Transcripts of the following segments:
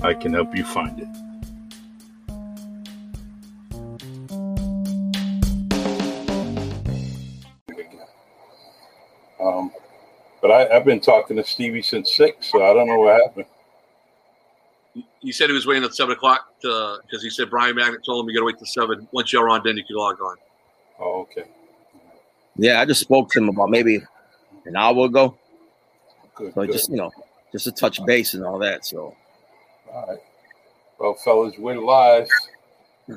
I can help you find it. Um, but I, I've been talking to Stevie since six, so I don't know what happened. You said he was waiting at seven o'clock because he said Brian Magnet told him you got to wait till seven. Once you're on, then you can log on. Oh, okay. Yeah, I just spoke to him about maybe an hour ago. Good, So good. just you know, just to touch base and all that. So All right. Well, fellas, we're live.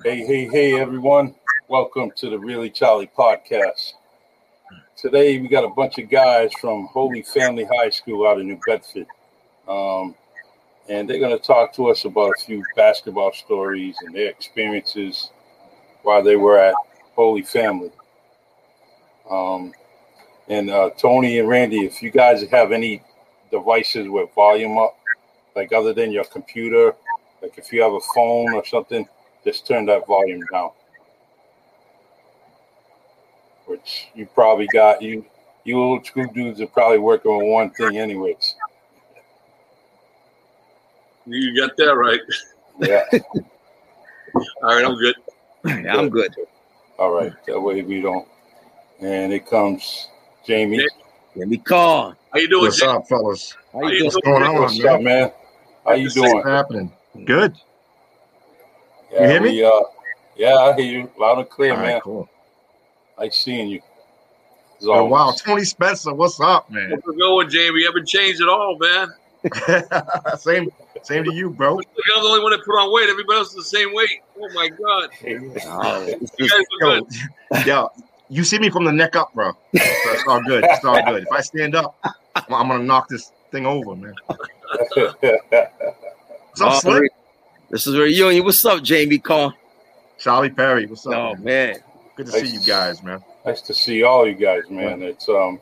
Hey, hey, hey, everyone. Welcome to the Really Charlie podcast. Today, we got a bunch of guys from Holy Family High School out of New Bedford. Um, and they're going to talk to us about a few basketball stories and their experiences while they were at Holy Family. Um, and uh, Tony and Randy, if you guys have any devices with volume up, like other than your computer, like if you have a phone or something, just turn that volume down. Which you probably got you you old school dudes are probably working on one thing anyways. You got that right. Yeah. All right, I'm good. yeah, I'm good. All right. That way we don't and it comes Jamie. Let me call. How you doing, What's Jay? up, fellas? How How you you doing? What's going on, What's up, man? Man? How you doing? What's happening? Good. Yeah, You hear me? we, uh, yeah, I hear you loud and clear, All right, man. cool. Nice seeing you. Oh, wow, Tony Spencer, what's up, man? How's it going, Jamie? You haven't changed at all, man. same, same to you, bro. Looks like I'm the only one that put on weight. Everybody else is the same weight. Oh my god, you guys are Yo, good. yo, you see me from the neck up, bro. So it's all good. It's all good. If I stand up, I'm, I'm gonna knock this thing over, man. What's up, oh, Slick? this is a reunion. What's up, Jamie Call? Charlie Perry, what's up? Oh man? man, Good to see you guys, man. nice to see all you guys, man. It's um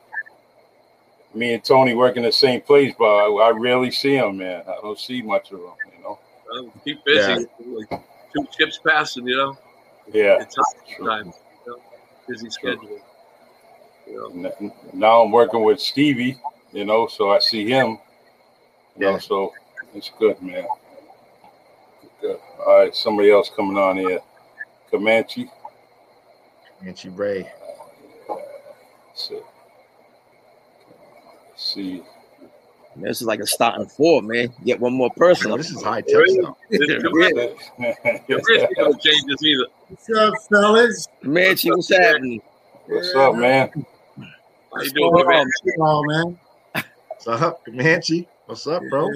me and Tony work in the same place, but I, I rarely see him, man. I don't see much of him, you know. Um, keep busy. Like two chips passing, you know. Yeah. It's hard sometimes. You know? Busy schedule. You know. Now I'm working with Stevie, you know, so I see him. You know, Yeah. so it's good, man. Good. All right, somebody else coming on here. Comanche. Comanche Ray. Uh, so, let's see. man, this is like a starting four, man. Get one more person. Yo, up. this is high tech Really? stuff. Yeah. Your wrist ain't gonna change this either. What's up, fellas? Manchi, what's happening? What's up, man? How you doing, man? Oh, man. What's up, Comanche? What's up, bro?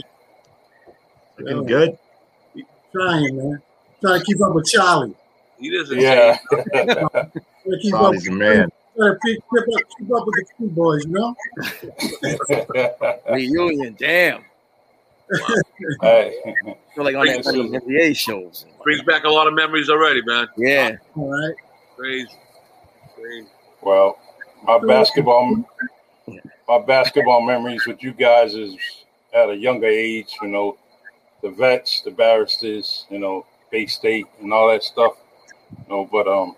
Looking Yeah. good. Trying, man. Trying to keep up with Charlie. He doesn't Yeah. Trying to keep up, Charlie's a man. trying to keep, keep up, keep up with the two boys, you know? Reunion, damn. hey, feel like on that This is- one of the NBA shows. brings back a lot of memories already, man. Yeah, All right. Crazy. Crazy. well, my basketball, my basketball memories with you guys is at a younger age. You know, the vets, the barristers, you know, Bay State, and all that stuff. You know, but um,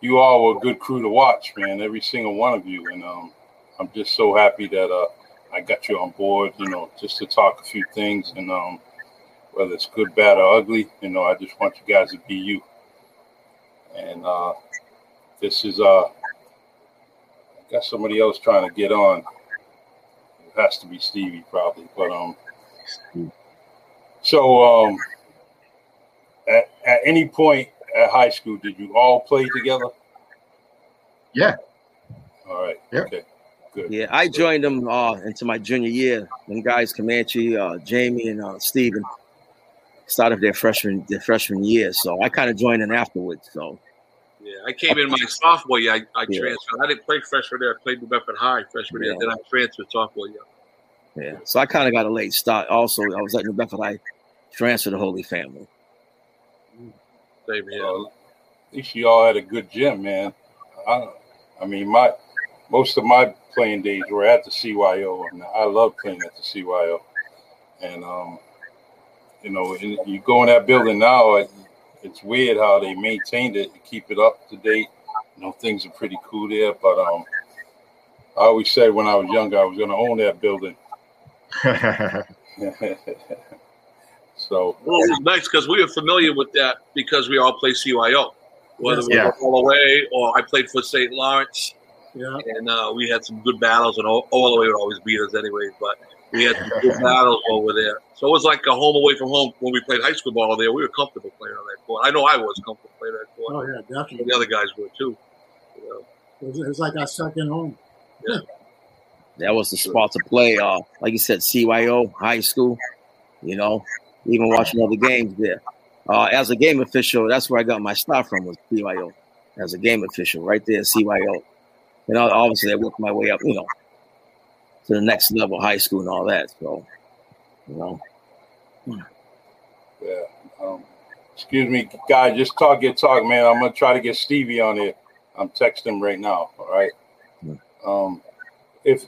you all were a good crew to watch, man. Every single one of you, and um, I'm just so happy that uh, I got you on board. You know, just to talk a few things, and um, whether it's good, bad, or ugly, you know, I just want you guys to be you. And uh, this is uh, got somebody else trying to get on. It has to be Stevie, probably, but um, So, um, at, at any point at high school, did you all play together? Yeah. All right. Yeah. Okay. Good. Yeah, I joined them uh, into my junior year. Them guys, Comanche, uh, Jamie, and uh, Steven, started their freshman their freshman year. So I kind of joined in afterwards. So Yeah, I came in my sophomore year. I, I Yeah. transferred. I didn't play freshman year. I played New Bedford High freshman year. Yeah. Then I transferred sophomore year. yeah, so I kind of got a late start. Also, I was at New Bedford. I transferred to Holy Family. Same here. Well, at least you all had a good gym, man. I, I mean, my most of my playing days were at the CYO, and I love playing at the CYO. And um, you know, and you go in that building now, it, it's weird how they maintained it, and keep it up to date. You know, things are pretty cool there. But um, I always said when I was younger, I was going to own that building. so Well, it was nice because we were familiar with that because we all play CYO, whether we Yeah. were all away or I played for St. Lawrence, Yeah. and uh, we had some good battles, and all, all the way would always beat us anyway. But we had some good battles over there, so it was like a home away from home when we played high school ball there. We were comfortable playing on that court. I know I was comfortable playing on that court. Oh yeah, definitely. The other guys were too. You know. It was, it was like our second home. Yeah. That was the spot to play. Uh, like you said, CYO high school. You know, even watching other games there. Uh, as a game official, that's where I got my start from was CYO. As a game official, right there, CYO. And obviously, I worked my way up, you know, to the next level, high school and all that. So, you know, Yeah. Um, excuse me, guys. Just talk your talk, man. I'm gonna try to get Stevie on here. I'm texting him right now. All right. Um, if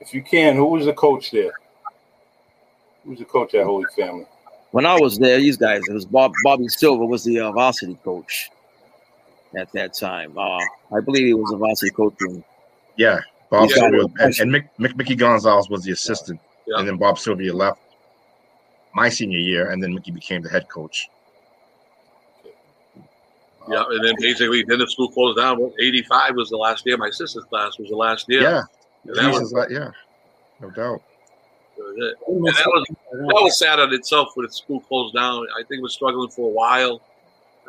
if you can, who was the coach there? Who was the coach at Holy Family? when I was there, these guys, it was Bob, Bobby Sylvia was the uh, varsity coach at that time. Uh, I believe he was a varsity coach. In, yeah, Bob Yeah. Sylvia and, and Mick, Mick, Mickey Gonzalez was the assistant, Yeah. and then Bob Sylvia left my senior year, and then Mickey became the head coach. Yeah, and then basically, then the school closed down. Well, '85 was the last year. My sister's class was the last year. Yeah, And that was, Jesus, like- yeah, no doubt. that was. And that was that was sad on itself when the school closed down. I think it was struggling for a while.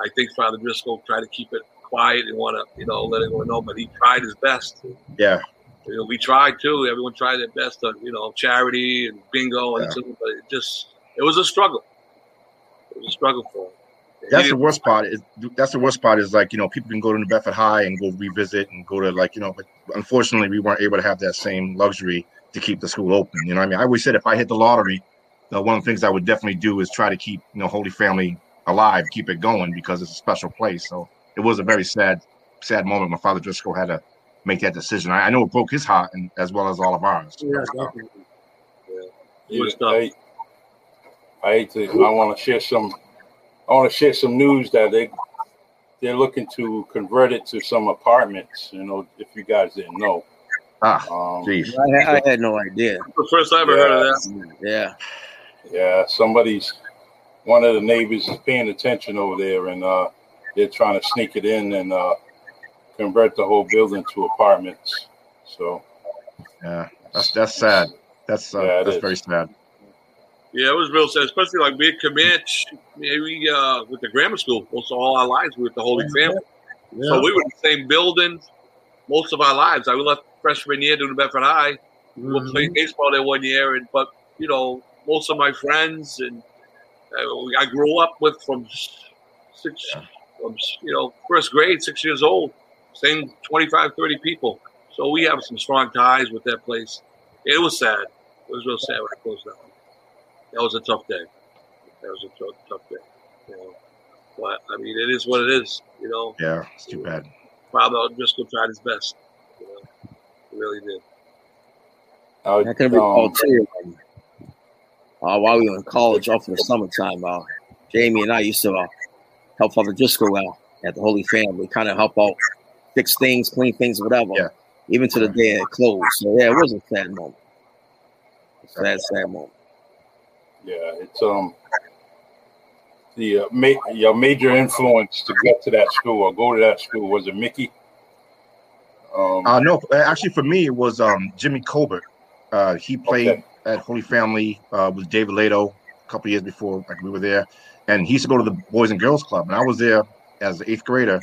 I think Father Driscoll tried to keep it quiet and want to, you know, let everyone know, but he tried his best. Yeah, You know, we tried too. Everyone tried their best on, you know, charity and bingo, and Yeah. something, but it just it was a struggle. It was a struggle for him. That's the worst part. Is that's the worst part is like you know people can go to New Bedford High and go revisit and go to like you know, but unfortunately we weren't able to have that same luxury to keep the school open. You know, what I mean, I always said if I hit the lottery, uh, one of the things I would definitely do is try to keep you know Holy Family alive, keep it going because it's a special place. So it was a very sad, sad moment. My father Driscoll had to make that decision. I, I know it broke his heart and as well as all of ours. Yeah, definitely. It was tough. I, I hate to. I want to share some. I want to share some news that they they're looking to convert it to some apartments. You know, if you guys didn't know. Ah, Um, jeez. I, I had no idea. the first time I heard of that. Yeah, Yeah, somebody's one of the neighbors is paying attention over there, and uh, they're trying to sneak it in and uh, convert the whole building to apartments. So Yeah, that's that's sad. That's uh, Yeah, that's is. very sad. Yeah, it was real sad, especially like me at Comanche, maybe uh, with the grammar school. Most of all our lives we were with the Holy Family. Yeah. So we were in the same building most of our lives. I left freshman year to New Bedford High. We Mhm. played baseball there one year, and but you know most of my friends and uh, I grew up with from six, from you know first grade, six years old, same 25, 30 people. So we have some strong ties with that place. It was sad. It was real sad when it closed down. That was a tough day. That was a tough, tough day. You know. But I mean, it is what it is. You know, Yeah, it's too bad. Father Driscoll tried his best. You know, he really did. I, I can recall um, too. Uh, while we were in college, off in the summertime, uh, Jamie and I used to uh, help Father Driscoll out at the Holy Family, kind of help out, fix things, clean things, whatever. Yeah. Even to the day it closed. So yeah, it was a sad moment. A sad, sad moment. yeah, it's um the uh, ma- your major influence to get to that school or go to that school was it Mickey? Um, Uh, no, actually, for me, it was um, Jimmy Colbert. Uh, he played Okay. at Holy Family uh, with David Lato, a couple years before like we were there, and he used to go to the Boys and Girls Club, and I was there as an eighth grader,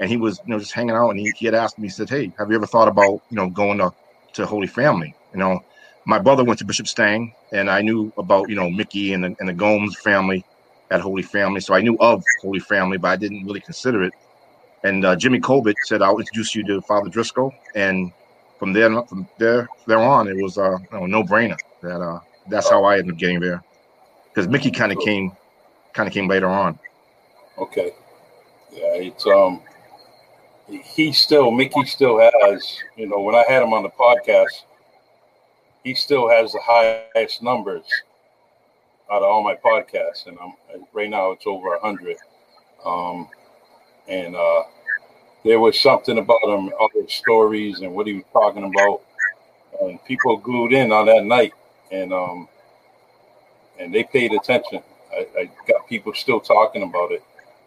and he was you know just hanging out, and he, he had asked me, he said, "Hey, have you ever thought about you know going to to Holy Family?" You know, my brother went to Bishop Stang, and I knew about you know Mickey and the, and the Gomes family at Holy Family, so I knew of Holy Family, but I didn't really consider it. And uh, Jimmy Colbert said, "I'll introduce you to Father Driscoll," and from there from there there on, it was uh, a no brainer that uh, that's how I ended up getting there because Mickey kind of came kind of came later on. Okay. Yeah, it's um he still Mickey still has, you know, when I had him on the podcast, he still has the highest numbers out of all my podcasts, and I'm right now it's over a hundred. Um, and uh, there was something about him, other stories, and what he was talking about, and people glued in on that night, and um, and they paid attention. I, I got people still talking about it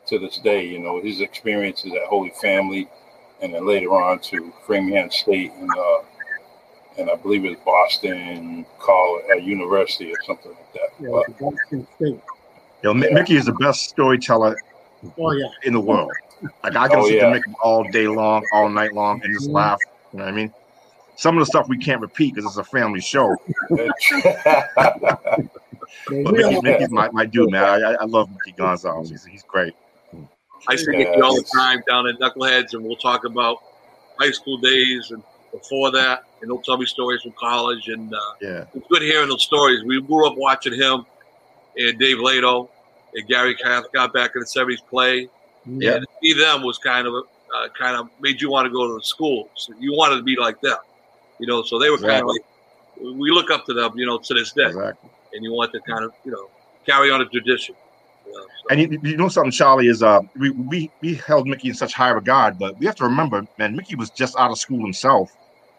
to this day. You know, his experiences at Holy Family, and then later on to Framingham State and uh, and I believe it's Boston College uh, University or something like that. Yeah, But, Boston State. You know, Yeah. Mickey is the best storyteller Oh yeah. in the world. Like I can Oh, sit yeah. to Mickey all day long, all night long, and just Mhm. laugh. You know what I mean? Some of the stuff we can't repeat because it's a family show. But But Mickey, Mickey's my, my dude, man. I, I- I love Mickey Gonzalez. He's, he's great. I get you all the time down at Knuckleheads, and we'll talk about high school days and before that, and he'll tell me stories from college. And uh, Yeah. it's good hearing those stories. We grew up watching him and Dave Lato and Gary Cathcart back in the seventies play. Yeah. And to see them was kind of uh, kind of made you want to go to the school. So you wanted to be like them, you know. So they were kind of like we look up to them, you know, to this day, Exactly. and you want to kind of you know carry on a tradition. You know, so. And you, you know something, Charlie is uh we, we we held Mickey in such high regard, but we have to remember, man, Mickey was just out of school himself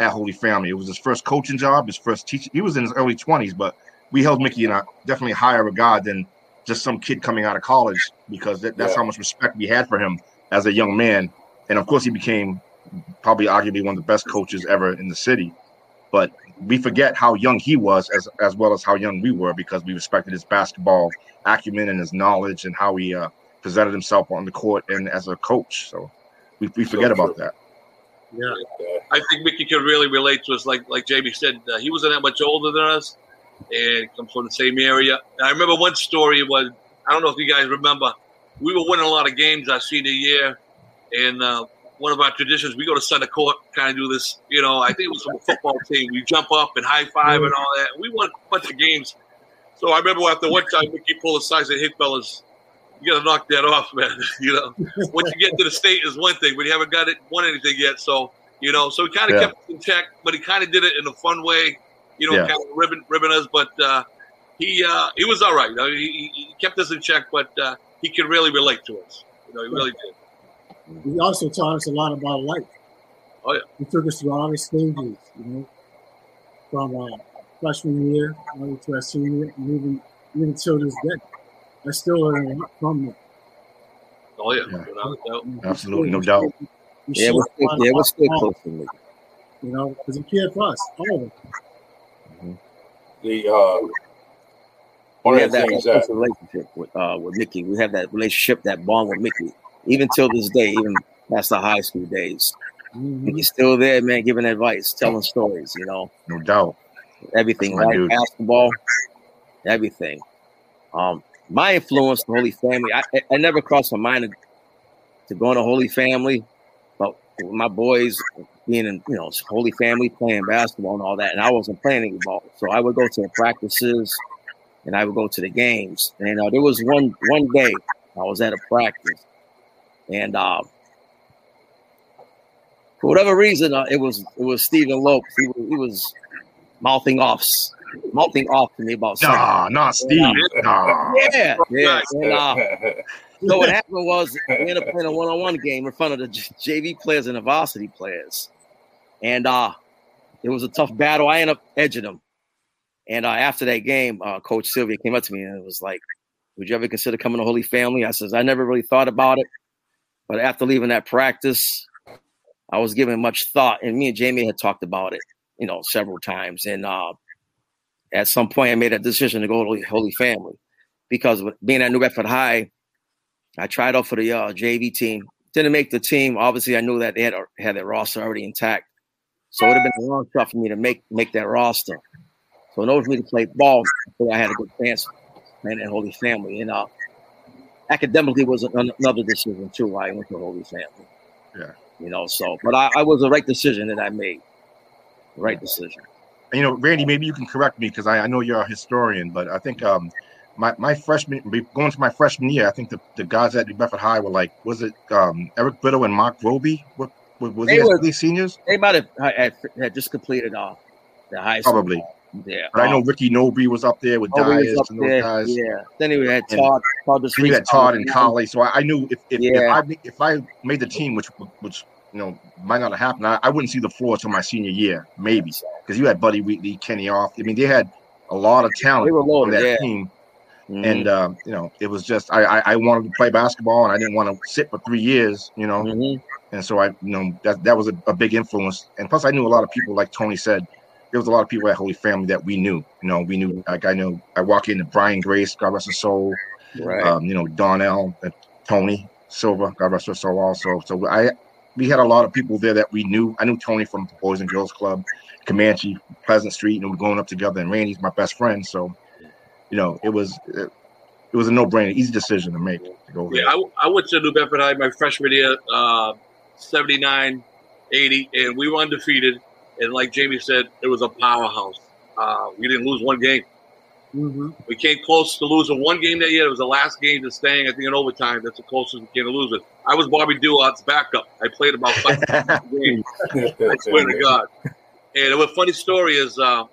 at Holy Family. It was his first coaching job, his first teaching. He was in his early twenties, but we held Mickey in a definitely higher regard than just some kid coming out of college because that, that's Yeah. how much respect we had for him as a young man. And of course, he became probably arguably one of the best coaches ever in the city. But we forget how young he was as as well as how young we were because we respected his basketball acumen and his knowledge and how he uh, presented himself on the court and as a coach. So we, we forget about that. yeah. I think Mickey can really relate to us. Like like Jamie said, uh, he wasn't that much older than us, and comes from the same area. I remember one story was I don't know if you guys remember. We were winning a lot of games our senior year, and uh, one of our traditions we go to center court, kind of do this. You know, I think it was from a football team. We jump up and high five and all that. We won a bunch of games. So I remember after one time Mickey pulled aside and said, "Hey fellas, you got to knock that off, man. you know, once you get to the state is one thing, but you haven't got it won anything yet. So you know, so he kind of Yeah. kept us in check, but he kind of did it in a fun way. You know, Yeah. kind of ribbon ribbon us, but uh, he uh, he was all right. I mean, he, he kept us in check, but uh, he could really relate to us. You know, he really did. He also taught us a lot about life. Oh, yeah. He took us through all the stages, you know, from uh, freshman year all the way to our senior, and even even till this day. I still learn a lot from him. Oh yeah, Yeah. without a doubt. Absolutely, no doubt. Yeah, we're still, yeah, we're still close to Mickey. You know, because he cared for us, all of us. the uh, we have that things that relationship with uh, with Mickey. We have that relationship, that bond with Mickey, even till this day, even past the high school days. Mhm. Mickey's still there, man, giving advice, telling stories. You know, No doubt. everything, That's my right? dude. Basketball, everything. Um, my influence, the Holy Family. I, I- never crossed my mind to, to go into Holy Family, but my boys being in, you know, Holy Family playing basketball and all that, and I wasn't playing any ball, so I would go to the practices and I would go to the games. And uh, there was one one day I was at a practice, and uh, for whatever reason, uh, it was it was Stephen Lopes. He, was- he was mouthing off, mouthing off to me about something. Nah, nah, Steve. Nah. Yeah, yeah. And, uh, uh, so what happened was we ended up playing a one-on-one game in front of the JV players and the varsity players, and uh, it was a tough battle. I ended up edging them, and uh, after that game, uh, Coach Sylvia came up to me and it was like, "Would you ever consider coming to Holy Family?" I says, "I never really thought about it, but after leaving that practice, I was giving much thought, and me and Jamie had talked about it, you know, several times, and uh, at some point, I made a decision to go to Holy Family." because being at New Bedford High, I tried out for the uh, JV team. Didn't make the team. Obviously, I knew that they had had their roster already intact, so it would have been a long shot for me to make make that roster. So in order for me to play ball, I had a good chance playing at Holy Family. And uh, academically was another decision too. Why I went to Holy Family. Yeah. You know, so but I, I was the right decision that I made. The right decision. you know, Randy, maybe you can correct me because I, I know you're a historian, but I think um, my, my freshman going to my freshman year, I think the, the guys at New Bedford High were like, was it um, Eric Biddle and Mark Roby? What, was they were, these seniors? They might have had, had just completed uh, the high school. Probably. Yeah. But I know Ricky Nobre was up there with oh, Dias and those there, guys. Yeah. Then he had Todd. Todd then you had Todd and Collie. So I, I knew if if, yeah. if, I if I made the team, which which you know might not have happened, I, I wouldn't see the floor until my senior year, maybe, because you had Buddy Wheatley, Kenny Off. I mean, they had a lot of talent they were loaded, on that yeah. team. Mm-hmm. And uh, you know, it was just I, I, I wanted to play basketball, and I didn't want to sit for three years. You know, mm-hmm. and so I, you know, that that was a, a big influence. And plus, I knew a lot of people, like Tony said, there was a lot of people at Holy Family that we knew. You know, we knew like I know I walk into Brian Grace, God rest his soul. Right. Um, you know, Donnell, uh, Tony Silva, God rest his soul also. So I we had a lot of people there that we knew. I knew Tony from the Boys and Girls Club, Comanche, Pleasant Street, and we were growing up together. And Randy's my best friend, so you know, it was it, it was a no brainer, easy decision to make to go. Yeah, I, I, went to New Bedford High my freshman year, uh, 79, 80, and we were undefeated. And like Jamie said, it was a powerhouse. Uh, we didn't lose one game. Mm-hmm. We came close to losing one game that year. It was the last game to Stang, I think, in overtime. That's the closest we came to losing. I was Bobby Duart's backup. I played about five games. I swear to God. And a funny story is, uh,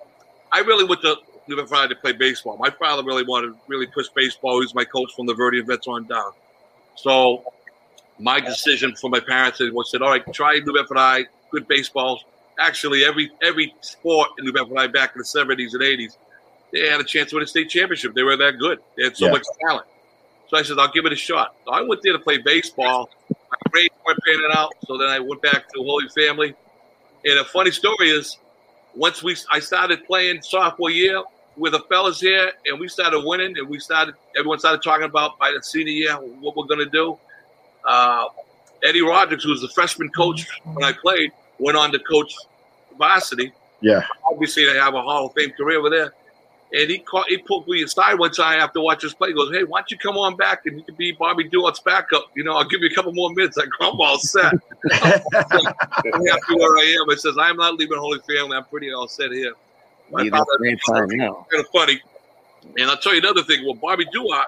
I really went to New Bedford to play baseball. My father really wanted to really push baseball. He was my coach from the Verdean Vets on down. So my decision for my parents was said, all right, try New Bedford High, good baseball. Actually, every every sport in New Bedford back in the 70s and 80s, they had a chance to win a state championship. They were that good. They had so yeah. much talent. So I said, I'll give it a shot. So I went there to play baseball. My grades weren't panning out. So then I went back to Holy Family. And a funny story is, once we I started playing sophomore year with the fellas here, and we started winning, and we started everyone started talking about by the senior year what we're going to do. Uh, Eddie Rogers, who was the freshman coach when I played, went on to coach varsity. Yeah, obviously they have a Hall of Fame career over there. And he caught, he pulled me aside one time after watching his play. He goes, "Hey, why don't you come on back and you can be Bobby Duart's backup? You know, I'll give you a couple more minutes." I go, "I'm all set. I'm happy where I am." It says, "I'm not leaving Holy Family. I'm pretty all set here." My father, kind of funny. And I'll tell you another thing. Well, Bobby Duart,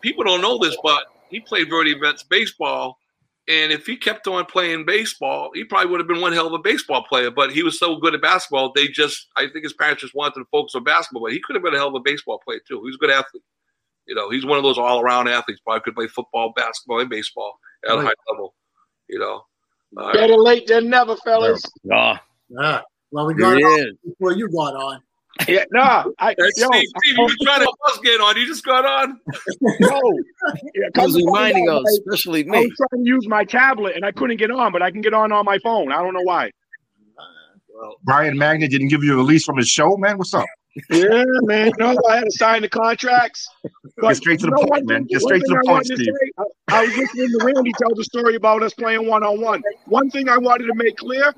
people don't know this, but he played Verdean Vets baseball and if he kept on playing baseball, he probably would have been one hell of a baseball player. But he was so good at basketball, they just, I think his parents just wanted to focus on basketball. But he could have been a hell of a baseball player too. He was a good athlete. You know, he's one of those all around athletes. Probably could play football, basketball, and baseball at right. a high level. You know, uh, better late than never, fellas. Yeah. Yeah. Well, we got it before you got on. Yeah, no, I, yo, Steve, Steve, you were trying to bus get on. You just got on. no, yeah, was reminding us, especially me. I was trying to use my tablet and I couldn't get on, but I can get on on my phone. I don't know why. Well, Brian Magna didn't give you a release from his show, man. What's up? yeah, man. No, I had to sign the contracts. But, Get straight to the point, man. Get straight to the point, Steve. Say, I, I was listening to Randy tell the story about us playing one on one. One thing I wanted to make clear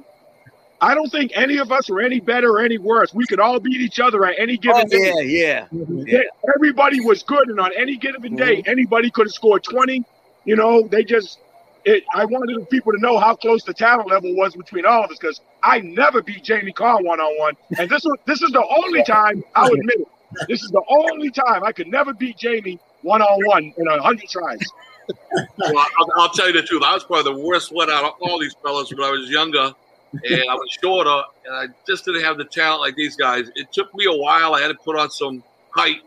I don't think any of us are any better or any worse. We could all beat each other at any given oh, day. Yeah, yeah, yeah. Everybody was good, and on any given day, mm-hmm. anybody could have scored 20. You know, they just. It, I wanted people to know how close the talent level was between all of us because I never beat Jamie Carr one on one, and this was this is the only time I'll admit it. This is the only time I could never beat Jamie one on one in a hundred tries. well, I'll, I'll, tell you the truth. I was probably the worst one out of all these fellas when I was younger and I was shorter, and I just didn't have the talent like these guys. It took me a while. I had to put on some height.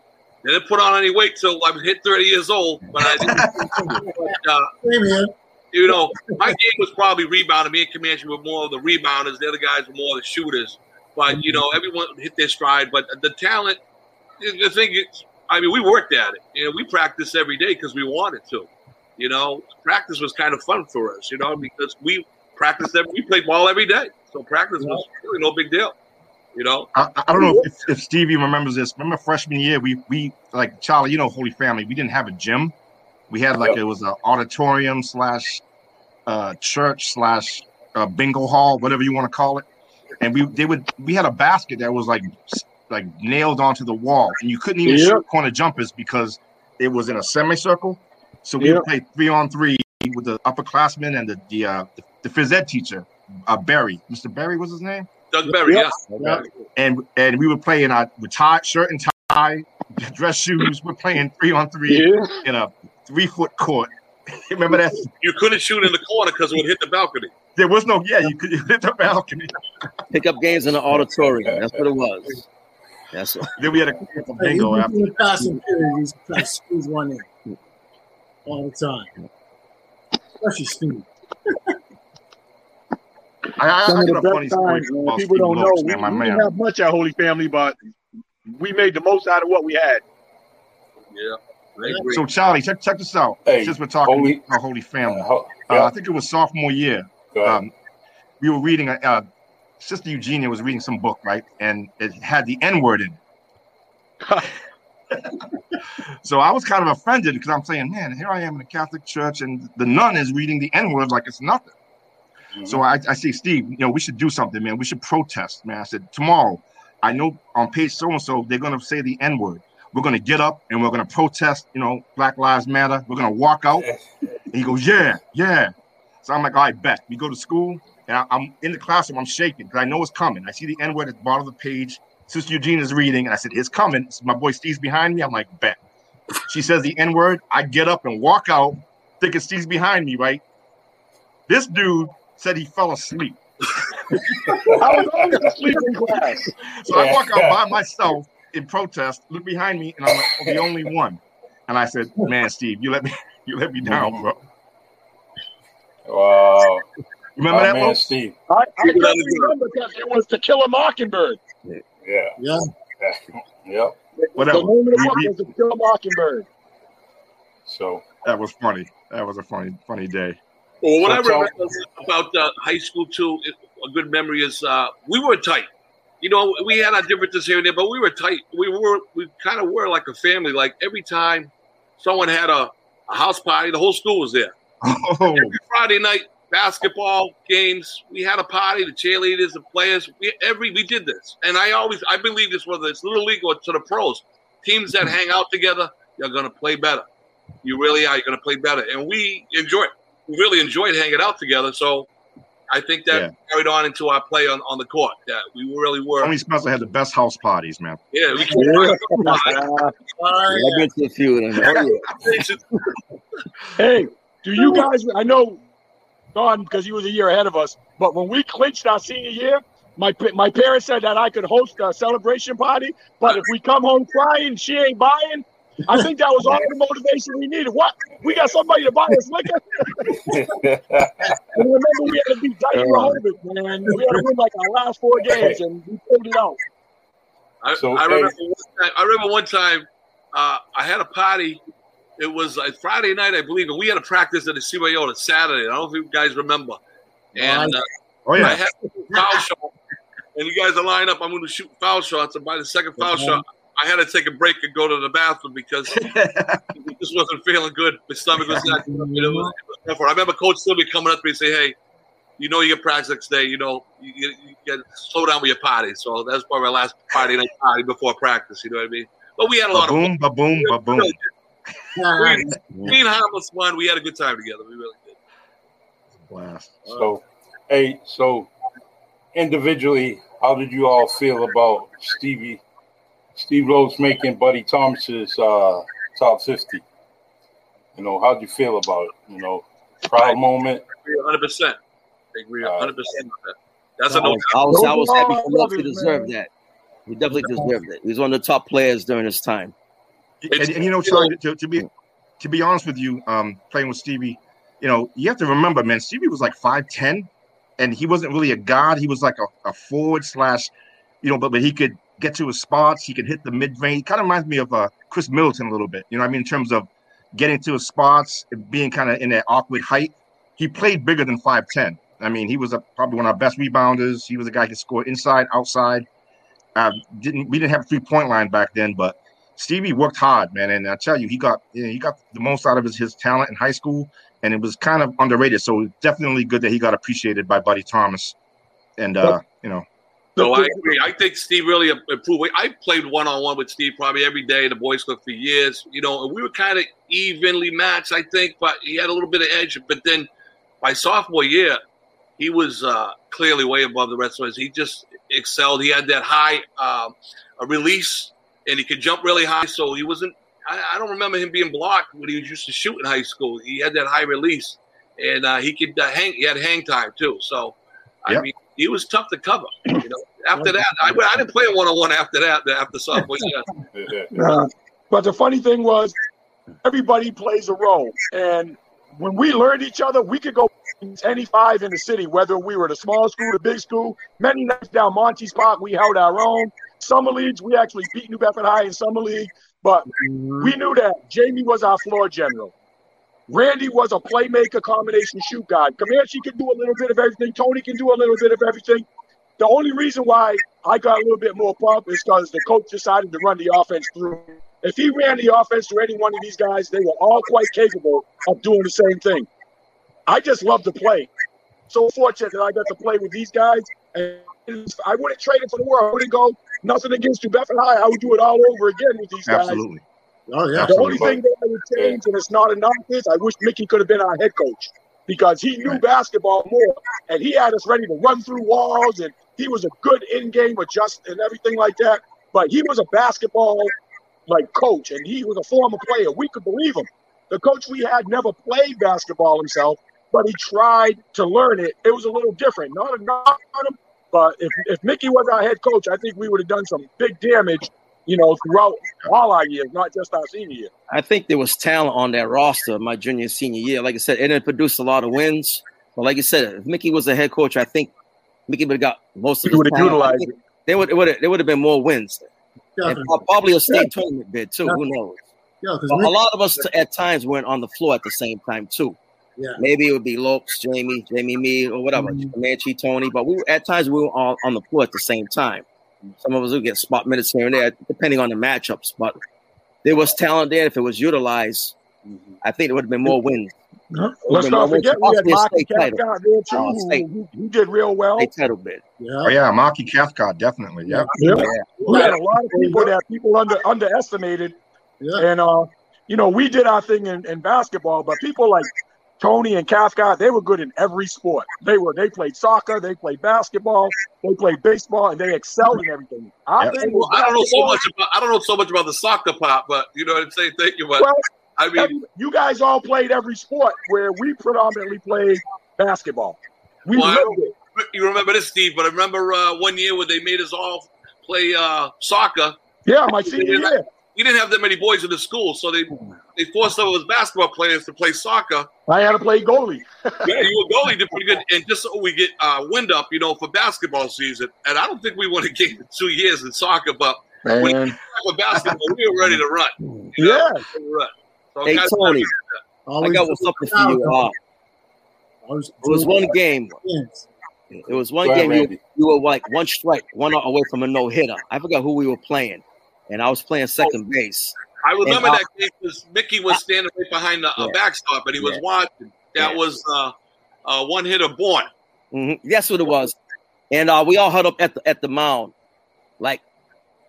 I didn't put on any weight till I was hit 30 years old, but I didn't. but, uh, you know, my game was probably rebounding. Me and Comanche were more of the rebounders. The other guys were more the shooters. But, you know, everyone hit their stride. But the talent, the thing is, I mean, we worked at it. You know, we practiced every day because we wanted to. You know, practice was kind of fun for us, you know, because we practice every we played ball every day. So practice was really no big deal. You know, I, I don't know if, if Stevie remembers this. Remember freshman year, we we like Charlie, you know, Holy Family. We didn't have a gym. We had like Yep. it was an auditorium slash uh, church slash uh, bingo hall, whatever you want to call it. And we they would we had a basket that was like like nailed onto the wall, and you couldn't even Yep. shoot corner jumpers because it was in a semicircle. So we Yep. would play three on three with the upperclassmen and the the uh, the phys ed teacher, uh, Barry. Mr. Barry was his name Doug Berry, Yep. yeah. and and we were playing uh, with tie shirt and tie, dress shoes. We're playing three on three Yeah. in a three foot court. Remember that? You couldn't shoot in the corner because it would hit the balcony. There was no yeah. You could hit the balcony. Pick up games in the auditorium. That's what it was. That's what, Then we had a, a Hey, bingo even after. in the passing period, we used to squeeze one in all the time. Especially Steve. I, I, Some I of got a funny story about People Steve don't know. Lopes, We, man. My we didn't have much at Holy Family, but we made the most out of what we had. Yeah, I agree. So Charlie, check check this out. Hey, Since we're talking Holy- about Holy Family, uh, yeah, I think it was sophomore year. um, we were reading, a- uh, Sister Eugenia was reading some book, right? And it had the N word in it. so I was kind of offended because I'm saying, man, here I am in a Catholic church and the nun is reading the N word like it's nothing. Mhm. So I, I say, Steve, you know, we should do something, man. We should protest, man. I said, tomorrow, I know on page so and so, they're going to say the N word. We're going to get up and we're going to protest, you know, Black Lives Matter. We're going to walk out. And he goes, Yeah, yeah. So I'm like, All right, bet. We go to school and I, am in the classroom. I'm shaking because I know it's coming. I see the N word at the bottom of the page. Sister Eugene is reading, and I said, It's coming. So my boy Steve's behind me. I'm like, Bet. She says the N word. I get up and walk out, thinking Steve's behind me, right? This dude said he fell asleep. I was always asleep in class. So I walk out by myself in protest, look behind me, and I'm like, oh, the only one. And I said, Man, Steve, you let me you let me down, bro. wow. Remember My that, man, Lo? Steve. I, I definitely remember because it was To Kill a Mockingbird. Yeah. Yeah. Yeah. yep. Whatever. The name of the book was To Kill a Mockingbird. So That was funny. That was a funny, funny day. Well, what I remember about uh, high school too, it- a good memory is uh, we were tight. You know, we had our differences here and there, but we were tight. We were, we kind of were like a family. Like every time someone had a, a house party, the whole school was there. Oh, Every Friday night basketball games, we had a party. The cheerleaders, the players, we every we did this. And I always, I believe this, whether it's little league or to the pros, teams that hang out together, you're going to play better. You really are. You're going to play better. And we enjoyed, we really enjoyed hanging out together. So I think that Yeah. carried on into our play on, on the court. Yeah, we really were. Tony Spencer had the best house parties, man. Yeah, we Oh, I've been to a few of them. Yeah. Hey, do you guys? I know Don because he was a year ahead of us. But when we clinched our senior year, my my parents said that I could host a celebration party. But if we come home crying, she ain't buying. I think that was all the motivation we needed. What? We got somebody to buy us liquor. And remember, we had to beat Dighton Rehoboth, man. We had to win like our last four games, and we pulled it out. I, So, I hey- remember. One time, I remember one time uh, I had a party. It was uh, Friday night, I believe, and we had a practice at the CYO on Saturday. I don't know if you guys remember. And uh, Oh I yeah, had a foul shot, and you guys are lined up. I'm going to shoot foul shots, and by the second foul shot, I had to take a break and go to the bathroom because it just wasn't feeling good. My stomach was not. You know, it was, it was. I remember Coach Sylvia coming up to me and say, "Hey, you know you get practice next day. You know you, you, you get slow down with your party." So that was probably our last party night party before practice. You know what I mean? But we had a lot of boom, ba boom, ba boom. yeah. Me and Harmless won. We had a good time together. We really did. Blast. Uh, so, hey, so individually, how did you all feel about Stevie, Steve Rhodes making Buddy Thomas's uh, top fifty? You know, how'd you feel about it? You know, proud moment. Hundred percent. I agree. Uh, Hundred percent. That's I a no. was, I was, I was happy for Those Love to deserve that. He definitely deserved it. He was one of the top players during his time. And, and you know, Charlie, to, to be to be honest with you, um, playing with Stevie, you know, you have to remember, man, Stevie was like five ten, and he wasn't really a god. He was like a, a forward slash, you know, but but he could get to his spots. He could hit the mid range. Kind of reminds me of uh, Khris Middleton a little bit. You know, what I mean, in terms of getting to his spots, and being kind of in that awkward height. He played bigger than five ten. I mean, he was a, probably one of our best rebounders. He was a guy who could score inside, outside. uh, didn't we didn't have a three point line back then, but Stevie worked hard, man. And I tell you, he got you know, he got the most out of his, his talent in high school, and it was kind of underrated. So definitely good that he got appreciated by Buddy Thomas, and uh, you know. No, I agree. I think Steve really improved. I played one on one with Steve probably every day in the boys' club for years. You know, and we were kind of evenly matched, I think, but he had a little bit of edge. But then by sophomore year, he was uh, clearly way above the rest of us. He just excelled. He had that high uh, release, and he could jump really high. So he wasn't. I, I, don't remember him being blocked when he was used to shoot in high school. He had that high release, and uh, he could uh, hang. He had hang time too. So, I mean, he was tough to cover. You know, after that, I, I didn't play one on one after that. After sophomore year. Uh, but the funny thing was, everybody plays a role, and when we learned each other, we could go any five in the city, whether we were the small school, the big school. Many nights down Monty's Park, we held our own. Summer leagues, we actually beat New Bedford High in summer league, but we knew that Jamie was our floor general. Randy was a playmaker, combination shoot guard. Comanche can do a little bit of everything. Tony can do a little bit of everything. The only reason why I got a little bit more pump is because the coach decided to run the offense through. If he ran the offense through any one of these guys, they were all quite capable of doing the same thing. I just love to play. So fortunate that I got to play with these guys. And I wouldn't trade it for the world. I wouldn't go nothing against New Bedford High. I would do it all over again with these guys. Absolutely. Oh, yeah. The only thing that I would change, and it's not enough, is I wish Mickey could have been our head coach because he knew right. basketball more and he had us ready to run through walls and he was a good in-game adjust and everything like that. But he was a basketball like coach and he was a former player. We could believe him. The coach we had never played basketball himself, but he tried to learn it. It was a little different. Not a knock on him, but if, if Mickey was our head coach, I think we would have done some big damage, you know, throughout all our years, not just our senior year. I think there was talent on that roster my junior and senior year. Like I said, it didn't produce a lot of wins. But like I said, if Mickey was the head coach, I think Mickey would have got most of the utilized it. They would, would have, there would have been more wins. And probably a state yeah. tournament bid too. Yeah. Who knows? Yeah, a lot of us at times weren't on the floor at the same time too. Yeah. Maybe it would be Lopes, Jamie, Jamie, me, or whatever, mm-hmm. Comanche, Tony. But we were, at times we were all on the floor at the same time. Some of us would get spot minutes here and there, depending on the matchups. But there was talent there. If it was utilized, mm-hmm. I think it would have been more wins. Let's not forget we had Marky Cathcart there too, uh, who, who, did real well. State title bid. Yeah. Oh yeah, Marky Cathcart definitely. Yeah. yeah. yeah. We had a lot of people that people under underestimated. Yeah. And uh, you know, we did our thing in, in basketball, but people like Tony and Cathcart, they were good in every sport. They were they played soccer, they played basketball, they played baseball, and they excelled in everything. I, well, I don't know so much about I don't know so much about the soccer part, but you know what I'm saying. Thank you, but well, I mean, every, you guys all played every sport where we predominantly played basketball. We well, lived it. You remember this, Steve? But I remember uh, one year where they made us all play uh, soccer. Yeah, my senior year we didn't have that many boys in the school, so they they forced some of us basketball players to play soccer. I had to play goalie. yeah, you were goalie, did pretty good, and just so we get uh, wind up, you know, for basketball season. And I don't think we won a game in two years in soccer, but Man. when for basketball, we were ready to run. You know? Yeah. Run. So hey Tony, I got something for you. Uh, it was one game. It was one game. You, you were like one strike, one away from a no hitter. I forgot who we were playing and I was playing second base. I remember and that game because Mickey was standing right behind the yeah. backstop, and he was yeah. watching. That yeah. was uh, uh, one hitter born. Mm-hmm. That's what it was, and uh, we all huddled up at the at the mound, like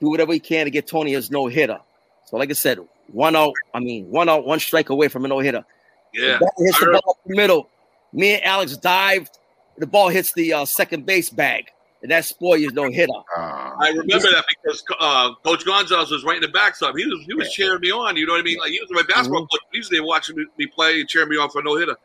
do whatever we can to get Tony his no hitter. So, like I said, one out. I mean, one out, one strike away from a no hitter. Yeah, hits the ball up the middle. Me and Alex dived. The ball hits the uh, second base bag and that spoils no hitter. Uh, I remember that because uh, Coach Gonzalez was right in the backstop. He was he was cheering me on. You know what I mean? Like he was my basketball mm-hmm. coach. He was there watching me play and cheering me on for no hitter.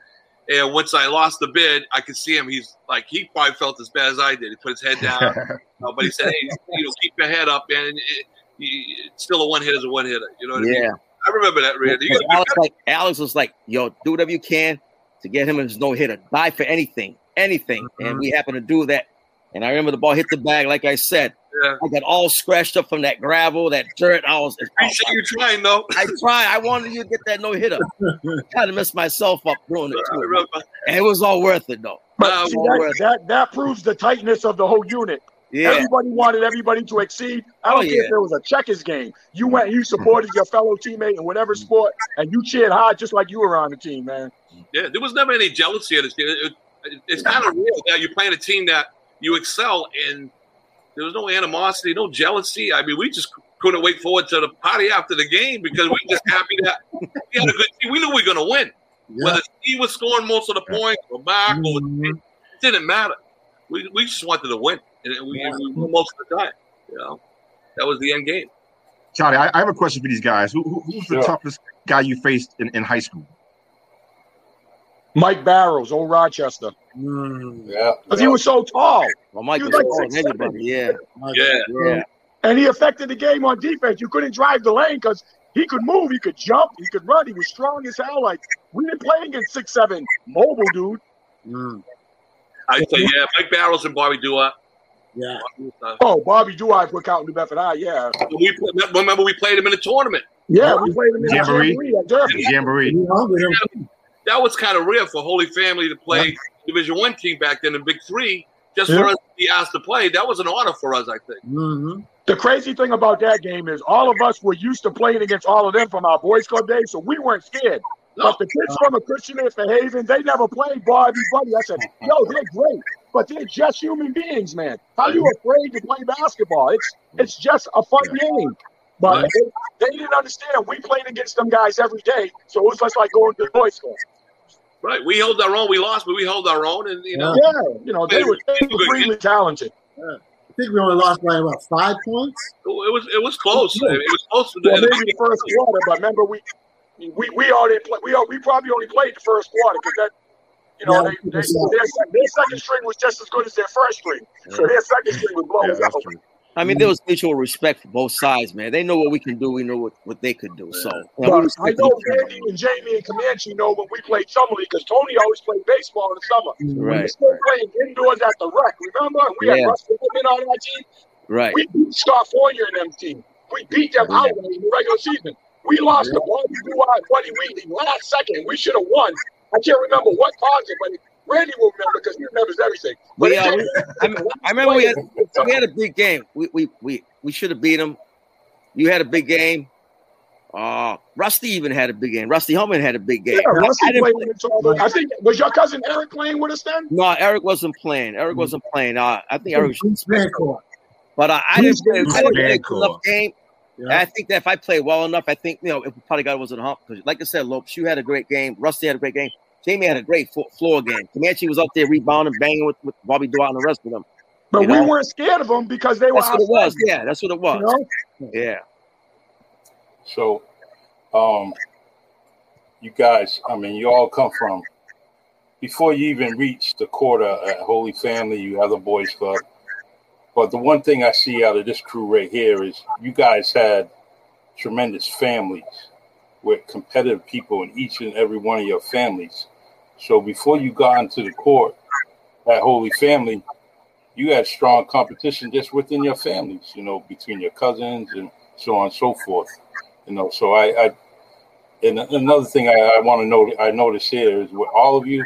And once I lost the bid, I could see him. He's like he probably felt as bad as I did. He put his head down, uh, but he said, "Hey, you know, keep your head up, man. It, it, still a one hitter is a one hitter. You know what yeah. I mean? I remember that, Randy. Alex, like, Alex was like, "Yo, do whatever you can to get him his no hitter. Die for anything, anything." Mm-hmm. And we happened to do that and I remember the ball hit the bag, like I said. Yeah. I got all scratched up from that gravel, that dirt. I was. Appreciate you trying though. I tried. I wanted you to get that no hitter. kind of messed myself up doing it too. And it was all worth it though. But see, that, that, that proves the tightness of the whole unit. Yeah. Everybody wanted everybody to exceed. I don't Oh, care yeah. if it was a checkers game. You went, you supported your fellow teammate in whatever sport, and you cheered hard just like you were on the team, man. Yeah, there was never any jealousy of this team. It- it- it's kind of real that you're playing a team that you excel, and there was no animosity, no jealousy. I mean, we just couldn't wait forward to the party after the game because we were just happy that we had a good team. We knew we were going to win. Yeah. Whether he was scoring most of the points or Mark, or Mhm. it didn't matter. We, we just wanted to win, and we, we won most of the time. You know, that was the end game. Charlie, I, I have a question for these guys. Who, who who's the Sure. toughest guy you faced in, in high school? Mike Barrows, old Rochester, Mm. Yeah. because he was so tall, Well, Mike You was like scoring six, everybody. Yeah. Yeah. Yeah. and he affected the game on defense. You couldn't drive the lane because he could move, he could jump, he could run. He was strong as hell. Like we didn't play against six seven mobile dude. Mm. I say, yeah, Mike Barrows and Bobby Duarte. Yeah. Oh, Bobby Duarte put out in New Bedford High. Yeah, we pl- remember we played him in a tournament. yeah, we played him in the Jamboree? Jamboree. Jamboree. We hung with him. That was kind of rare for Holy Family to play Division One team back then in Big Three. Just for us to be asked to play, that was an honor for us, I think. Mm-hmm. The crazy thing about that game is all of us were used to playing against all of them from our boys club days, so we weren't scared. No, But the kids from a Christian at the Haven, they never played Bobby Buddy. I said, yo, they're great, but they're just human beings, man. How you afraid to play basketball? It's it's just a fun game. But Right. they, they didn't understand. We played against them guys every day, so it was just like going to the boys club. Right. We held our own. We lost, but we held our own, and you know, Yeah, you know, they were, they were really talented. I think we only lost by about five points. it was it was close. It was close. Well, In the maybe the first quarter, but remember we we we already play, we al- we probably only played the first quarter because that you know Yeah, they, they, their, their second string was just as good as their first string, so their second string was blowing Yeah, up. That's true. I mean, there was mutual respect for both sides, man. They know what we can do. We know what, what they could do. So yeah, we But I know each. Randy and Jamie and Comanche know when we played summer league because Tony always played baseball in the summer. We Right, still playing indoors at the rec. Remember? We had Yeah. Russ Goldman on our team. right. We beat California and them team. We beat them outright in the regular season. We lost the Bobby Duarte, Buddy Wheatley last second. We should have won. I can't remember what caused it, but Randy will remember because he remembers everything. But We, it uh, did- I, m- I remember we had we had a big game. We we we, we should have beat them. You had a big game. Uh, Rusty even had a big game. Rusty Holman had a big game. yeah, I- Rusty I didn't played play- against the- I think was your cousin Eric playing with us then? no, Eric wasn't playing. Eric wasn't playing. Uh, I think Eric, was Bancorp. but uh, I didn't play. I didn't play a good enough game. Yeah. I think that if I played well enough, I think you know if we probably got was in a hump. Because like I said, Lopes, you had a great game. Rusty had a great game. Jamie had a great floor game. Comanche was out there rebounding, banging with, with Bobby Duarte and the rest of them. But You we know? weren't scared of them because they were That's what it was. Yeah, that's what it You was. know? Yeah. So, um, you guys, I mean, you all come from before you even reach the quarter at Holy Family, you have the boys club. But the one thing I see out of this crew right here is you guys had tremendous families with competitive people in each and every one of your families. So before you got into the court at Holy Family, you had strong competition just within your families, you know, between your cousins and so on and so forth. You know, so I, I and another thing I, I want to note I notice here is with all of you,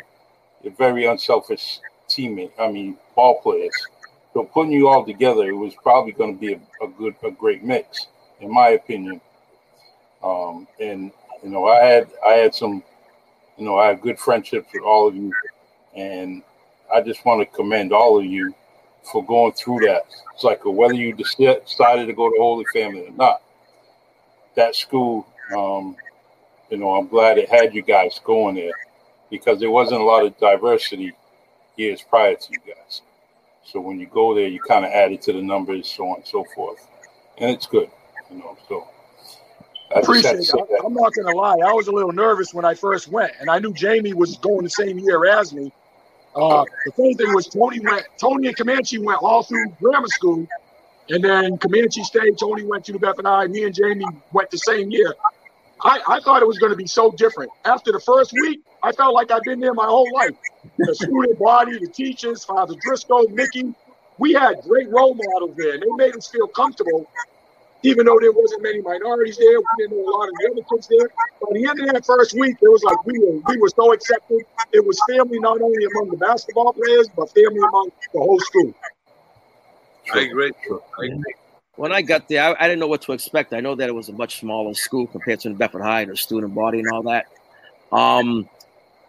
you're very unselfish teammate. I mean, ball players. So putting you all together, it was probably going to be a, a good, a great mix, in my opinion. Um, and you know, I had I had some, you know, I have good friendships with all of you, and I just want to commend all of you for going through that cycle, whether you decided to go to Holy Family or not. That school, um, you know, I'm glad it had you guys going there because there wasn't a lot of diversity years prior to you guys. So when you go there, you kind of add it to the numbers, so on and so forth, and it's good, you know. So I Appreciate it. that. I'm not gonna lie. I was a little nervous when I first went, and I knew Jamie was going the same year as me. Uh, the funny thing was Tony went. Tony and Comanche went all through grammar school, and then Comanche stayed. Tony went to New Bedford High. Me and Jamie went the same year. I, I thought it was going to be so different. After the first week, I felt like I'd been there my whole life. The student body, the teachers, Father Driscoll, Mickey, we had great role models there. They made us feel comfortable even though there wasn't many minorities there, we didn't know a lot of the other kids there. By the end of that first week, it was like we were we were so accepted. It was family not only among the basketball players, but family among the whole school. I agree. I agree. When I got there, I, I didn't know what to expect. I know that it was a much smaller school compared to Bedford High and the student body and all that. Um,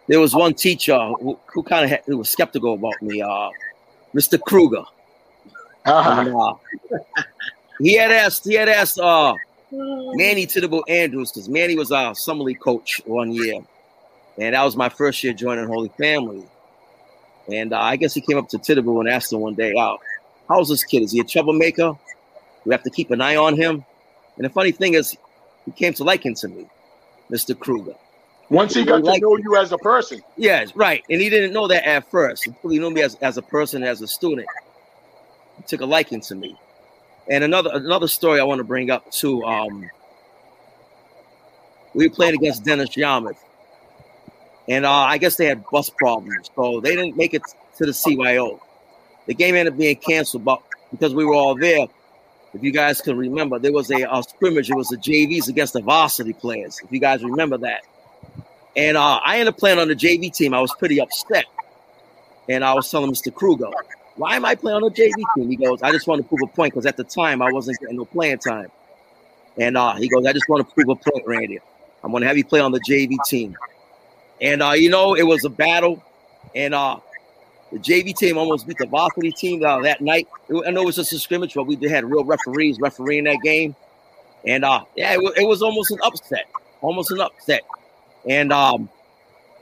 there was one teacher who, who kind of was skeptical about me, uh, Mr. Kruger. Uh-huh. And, uh, he had asked, he had asked uh, Manny Tittable Andrews because Manny was our summer league coach one year, and that was my first year joining Holy Family. And uh, I guess he came up to Tittable and asked him one day, uh, "How's this kid? Is he a troublemaker? We have to keep an eye on him." And the funny thing is, he came to liken to me, Mr. Kruger. Once he got to Like- know you as a person. Yes, right. And he didn't know that at first. He knew me as, as a person, as a student. He took a liking to me. And another another story I want to bring up too. Um, we playing against Dennis Yarmouth, and uh, I guess they had bus problems, so they didn't make it to the CYO. The game ended up being canceled, but because we were all there, if you guys can remember, there was a, uh scrimmage. It was the JVs against the varsity players. If you guys remember that. And uh, I ended up playing on the JV team. I was pretty upset. And I was telling Mr. Kruger, why am I playing on the JV team? He goes, I just want to prove a point because at the time I wasn't getting no playing time. And uh, he goes, I just want to prove a point, Randy. I'm going to have you play on the JV team. And, uh, you know, it was a battle. And uh, the JV team almost beat the varsity team uh, that night. It- I know it was just a scrimmage, but we had real referees refereeing that game. And uh, yeah, it, it was almost an upset, almost an upset. And um,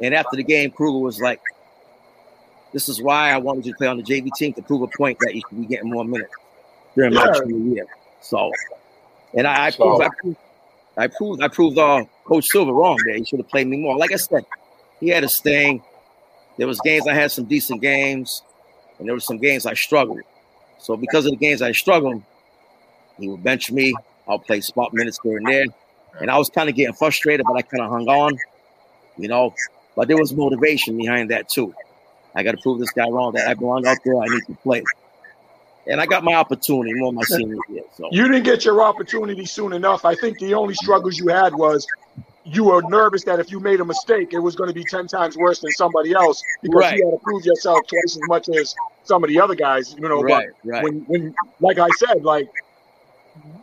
and after the game, Kruger was like, "This is why I wanted you to play on the JV team to prove a point that you should be getting more minutes during my Yeah. junior year." So, and I, I So- proved, I proved, I proved, I proved uh, Coach Sylvia wrong there. He should have played me more. Like I said, he had his thing. There was games I had some decent games, and there were some games I struggled. So because of the games I struggled, he would bench me. I'll play spot minutes here and there. And I was kind of getting frustrated, but I kind of hung on, you know. But there was motivation behind that too. I got to prove this guy wrong that I belong out there. I need to play. And I got my opportunity more my senior year. So You didn't get your opportunity soon enough. I think the only struggles you had was you were nervous that if you made a mistake, it was going to be 10 times worse than somebody else because Right. you had to prove yourself twice as much as some of the other guys, you know. right, But right, when, when, like I said, like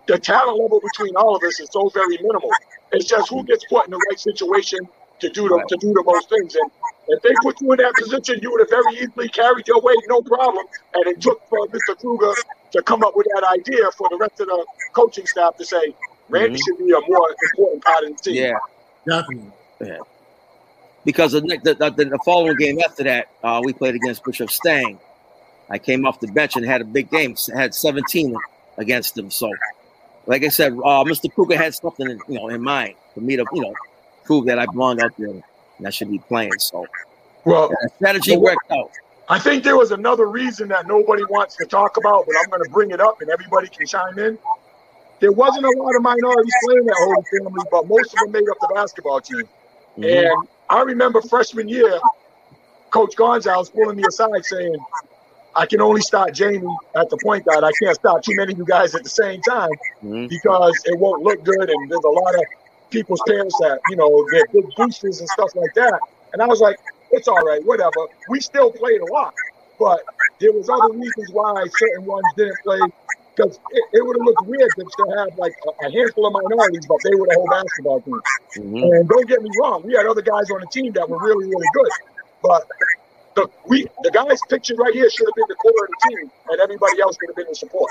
the talent level between all of us is so very minimal. It's just who gets put in the right situation to do the Right. to do the most things. And if they put you in that position, you would have very easily carried your weight, no problem. And it took for Mr. Kruger to come up with that idea for the rest of the coaching staff to say Randy Mhm. should be a more important part of the team. yeah. Definitely. Because the, the, the, the following game after that, uh, we played against Bishop Stang. I came off the bench and had a big game. Had 17 against them. So, like I said, uh, Mr. Kruger had something in, you know in mind for me to you know prove that I belong out there I should be playing. So Well, that strategy worked out. I think there was another reason that nobody wants to talk about, but I'm going to bring it up and everybody can chime in. There wasn't a lot of minorities playing at Holy Family, but most of them made up the basketball team. Mhm. And I remember freshman year, Coach Gonzalez pulling me aside saying, I can only start Jamie at the point guard. I can't start too many of you guys at the same time Mhm. because it won't look good. And there's a lot of people's parents that, you know, they're big boosters and stuff like that. And I was like, it's all right, whatever. We still played a lot, but there was other reasons why certain ones didn't play because it, it would have looked weird to still have like a, a handful of minorities, but they were the whole basketball team. Mhm. And don't get me wrong, we had other guys on the team that were really, really good. But the we the guys pictured right here should have been the core of the team, and everybody else could have been in support.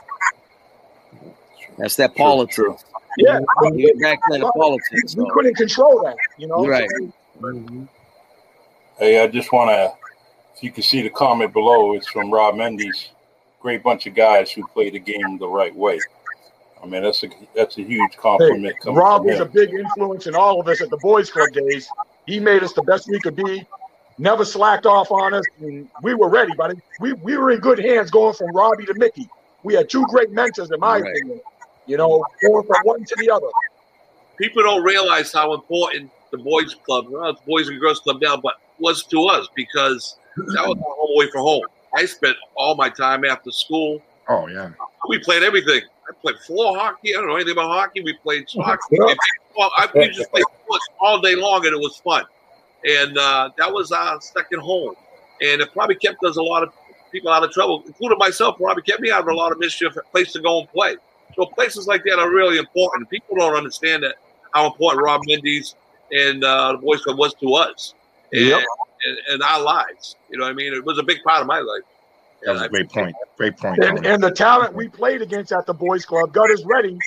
That's that politics. true. Yeah, but You get back to the politics. we So. couldn't control that, you know. Right. So, Mhm. Hey, I just want to, if you can see the comment below, it's from Rob Mendes. Great bunch of guys who play the game the right way. I mean, that's a that's a huge compliment. coming Rob was a big influence in all of us at the boys' club days. He made us the best we could be. Never slacked off on us, and we were ready. buddy. we we were in good hands going from Robbie to Mickey. We had two great mentors, in my Right. opinion. You know, going from one to the other. People don't realize how important the boys' club, well, it's boys and girls club now, but was to us because that was our home away from home. I spent all my time after school. Oh yeah. We played everything. I played floor hockey. I don't know anything about hockey. We played soccer. Yeah. We, well, I, we just played sports all day long, and it was fun. And uh, that was our second home. And it probably kept us a lot of people out of trouble, including myself. Probably kept me out of a lot of mischief, place to go and play. So places like that are really important. People don't understand that how important Rob Mendes and uh, the Boys Club was to us and, Yep. and, and our lives. You know what I mean? It was a big part of my life. That was And a great point. Great point. And, and the talent we played against at the boys club got us ready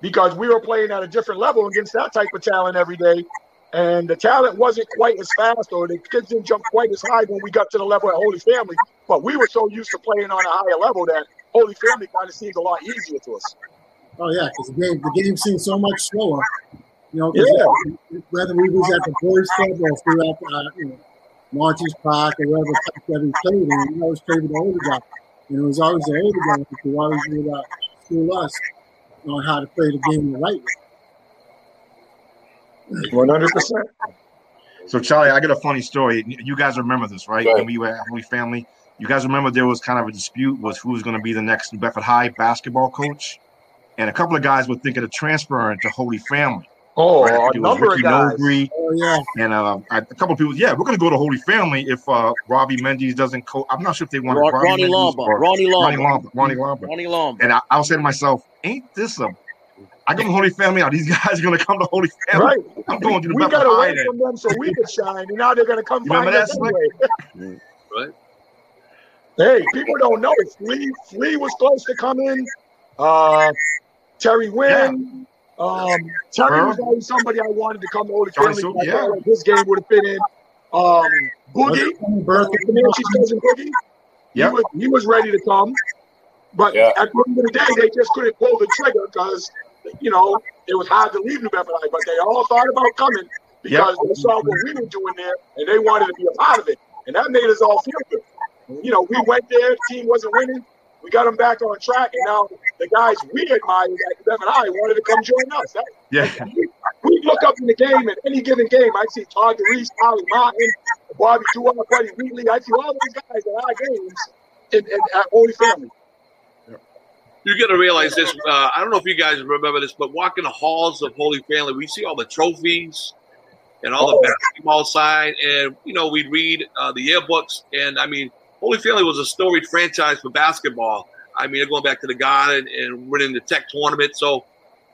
because we were playing at a different level against that type of talent every day. And the talent wasn't quite as fast or the kids didn't jump quite as high when we got to the level at Holy Family. But we were so used to playing on a higher level that Holy Family kind of seemed a lot easier to us. Oh yeah, because the game the game seemed so much slower. You know, 'cause Yeah. whether we was at the boys club or if we were at the, uh, you know, March's Park or wherever park that we played in, we always played with the older guy. And it was always the older guy who always would uh, school us on how to play the game the right way. One hundred percent. So Charlie, I got a funny story. You guys remember this, right? Right. When we were at Holy Family, you guys remember there was kind of a dispute was who was going to be the next New Bedford High basketball coach, and a couple of guys were thinking of transferring to Holy Family. Oh, right? a number Ricky of guys. Nobrey Oh yeah, and uh, a couple of people. Yeah, we're going to go to Holy Family if uh, Robbie Mendes doesn't coach. I'm not sure if they want Ron- Robbie Ronnie Mendes Lombard. Ronnie Ronnie Lombard. Lombard. Ronnie Lombard. Ronnie Lombard. And I, I was saying to myself, ain't this a I go to Holy Family. Are these guys going to come to Holy Family? Right. I'm going to the We Bedford got High away then. from them so we could shine, and now they're going to come You find us anyway. Right. Hey, people don't know it. Flea, Flea was close to coming. Uh, Terry Wynn. Um, Terry was always somebody I wanted to come to Holy Johnny Family. Soup, I yeah. like His game would have fit in. Um, Boogie, birthday. Comanche cousin Boogie. Yep. He was he was ready to come, but Yeah. at the end of the day, they just couldn't pull the trigger because you know it was hard to leave New Bedford High. But they all thought about coming because they saw what we were doing there and they wanted to be a part of it, and that made us all feel good. You know, we went there, team wasn't winning. We got them back on track, and now the guys we admired at New Bedford High wanted to come join us. That, Yeah. we look up in the game at any given game. I see Todd DeReese, Ollie Martin, Bobby Duarte, Buddy Wheatley. I see all those guys at our games in, in, at Holy Family. You got to realize this. Uh, I don't know if you guys remember this, but walking the halls of Holy Family, we see all the trophies and all Oh. the basketball sign, and you know we read uh, the yearbooks. And I mean, Holy Family was a storied franchise for basketball. I mean, they're going back to the Garden and winning the Tech tournament. So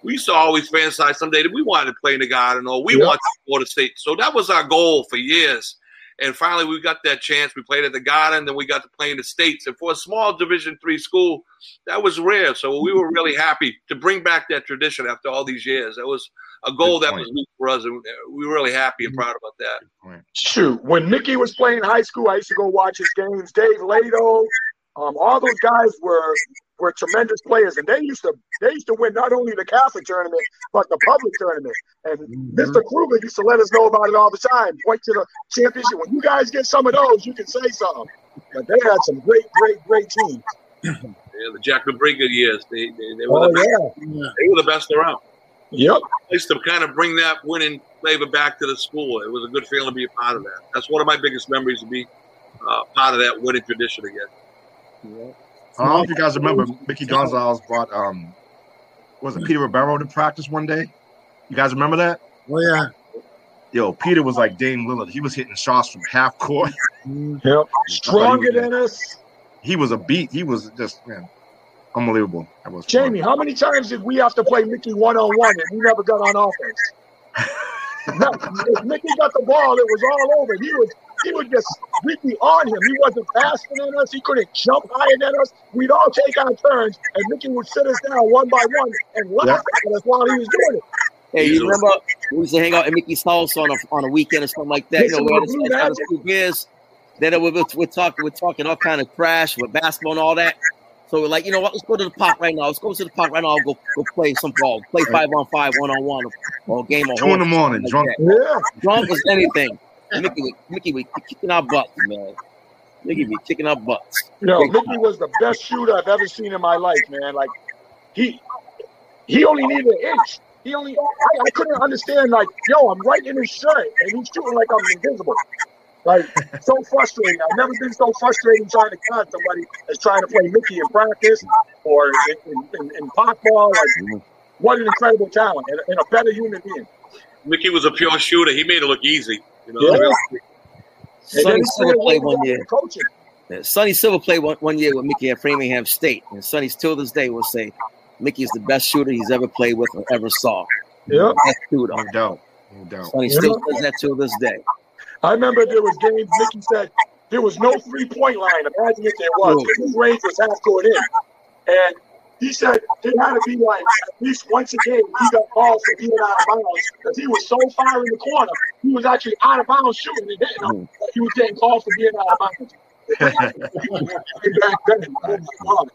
we used to always fantasize someday that we wanted to play in the Garden or we Yeah. wanted to go to state. So that was our goal for years. And finally, we got that chance. We played at the Garden, then we got to play in the states. And for a small Division three school, that was rare. So we were really happy to bring back that tradition after all these years. That was a goal that was big for us, and we were really happy and proud about that. Shoot, when Mickey was playing high school, I used to go watch his games. Dave Lato, um, all those guys were were tremendous players, and they used to they used to win not only the Catholic tournament but the public tournament. And Mr. Kruger used to let us know about it all the time. Point to the championship. When you guys get some of those, you can say something. But they had some great, great, great teams. Yeah, the Jack McBrigger years, they, they, they, were Oh the best, yeah, Yeah. they were the best around. yep. Nice to kind of bring that winning flavor back to the school. It was a good feeling to be a part of that. That's one of my biggest memories to be uh, part of that winning tradition again. I don't know if you guys remember Mickey Gonzalez brought um was it Peter Ribeiro to practice one day? You guys remember that? Oh yeah. Yo, Peter was like Dame Lillard. He was hitting shots from half court. Yep. Stronger than us. He was a beat. He was just man, unbelievable. That was fun. Jamie, how many times did we have to play Mickey one on one and we never got on offense? No, if Mickey got the ball, it was all over. He was he would just we'd be on him. He wasn't faster than us. He couldn't jump higher than us. We'd all take our turns, and Mickey would sit us down one by one and laugh Yeah. at us while he was doing it. Hey, you remember we used to hang out at Mickey's house on a on a weekend or something like that? You know, Listen we had to this of Magic. beers. Then we we're, we're talking, we're talking all kind of trash with basketball and all that. So we're like, you know what? Let's go to the park right now. Let's go to the park right now. Go go play some ball, play five on five, one on one, or game on Two in the morning, like drunk. that. Yeah, drunk as anything. Mickey, would- Mickey, would be kicking our butts, man. Mickey be kicking our butts. you know, Mickey was the best shooter I've ever seen in my life, man. Like he he only needed an inch. He only I, I couldn't understand like, yo, I'm right in his shirt and he's shooting like I'm invisible. Like so frustrating. I've never been so frustrated trying to catch somebody as trying to play Mickey in practice or in, in, in, in pop ball. Like mm-hmm. what an incredible talent and, and a better human being. Mickey was a pure shooter. He made it look easy. You know, Yeah. really. Sonny he Singer played played one year. coaching. Sonny Silver played one, one year with Mickey at Framingham State, and Sonny still this day will say Mickey is the best shooter he's ever played with or ever saw. Yep. Best shooter. No doubt. No doubt. Sonny still says that till this day. I remember there was games Mickey said there was no three point line. Imagine if there was. His range was half court in. And he said it had to be like at least once a game he got called for being out of bounds because he was so far in the corner. He was actually out of bounds shooting and hitting them. but He was getting calls for being out of bounds. Back then, my God.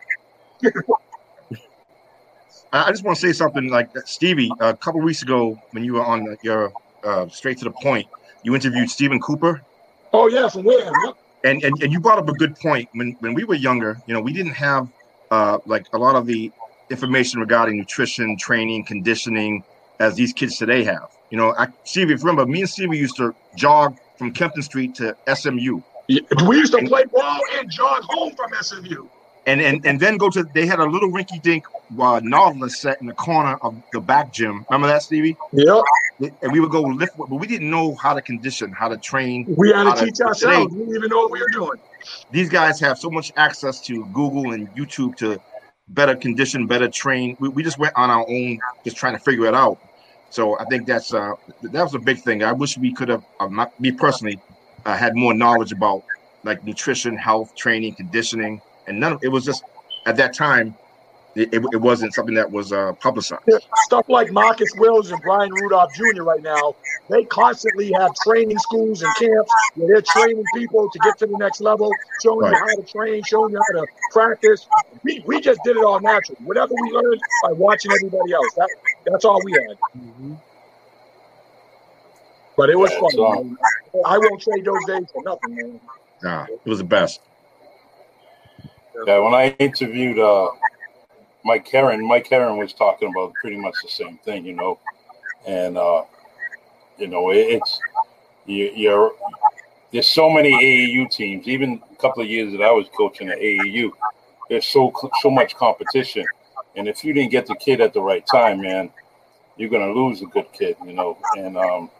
I just want to say something like. Stevie, a couple weeks ago when you were on your uh, straight to the point, you interviewed Stephen Cooper, Oh yeah, from where? And, and and you brought up a good point. When when we were younger, you know, we didn't have uh, like a lot of the information regarding nutrition, training, conditioning as these kids today have. You know, I, Stevie, if you remember, me and Stevie used to jog from Kempton Street to SMU. Yeah, We used to play ball and jog home from SMU. And and and then go to they had a little rinky dink uh, Nautilus set in the corner of the back gym. Remember that, Stevie? Yep. And we would go lift, but we didn't know how to condition, how to train. We had to teach ourselves. We didn't even know what we were doing. These guys have so much access to Google and YouTube to better condition, better train. We, we just went on our own, just trying to figure it out. So I think that's uh that was a big thing. I wish we could have, uh, not me personally, uh, had more knowledge about like nutrition, health, training, conditioning, and none of it was just at that time. It, it, it wasn't something that was uh, publicized. Stuff like Marcus Wills and Brian Rudolph Jr. right now, they constantly have training schools and camps where they're training people to get to the next level, showing you how to train, showing you how to practice. We, we just did it all naturally. Whatever we learned by watching everybody else. That that's all we had. But it was Yeah, fun. so- I won't trade those days for nothing, man. Nah, it was the best. Yeah, when I interviewed uh, Mike Heron, Mike Heron was talking about pretty much the same thing, you know, and uh, you know it, it's you, you're there's so many AAU teams. Even a couple of years that I was coaching at AAU, there's so so much competition, and if you didn't get the kid at the right time, man, you're gonna lose a good kid, you know, and um,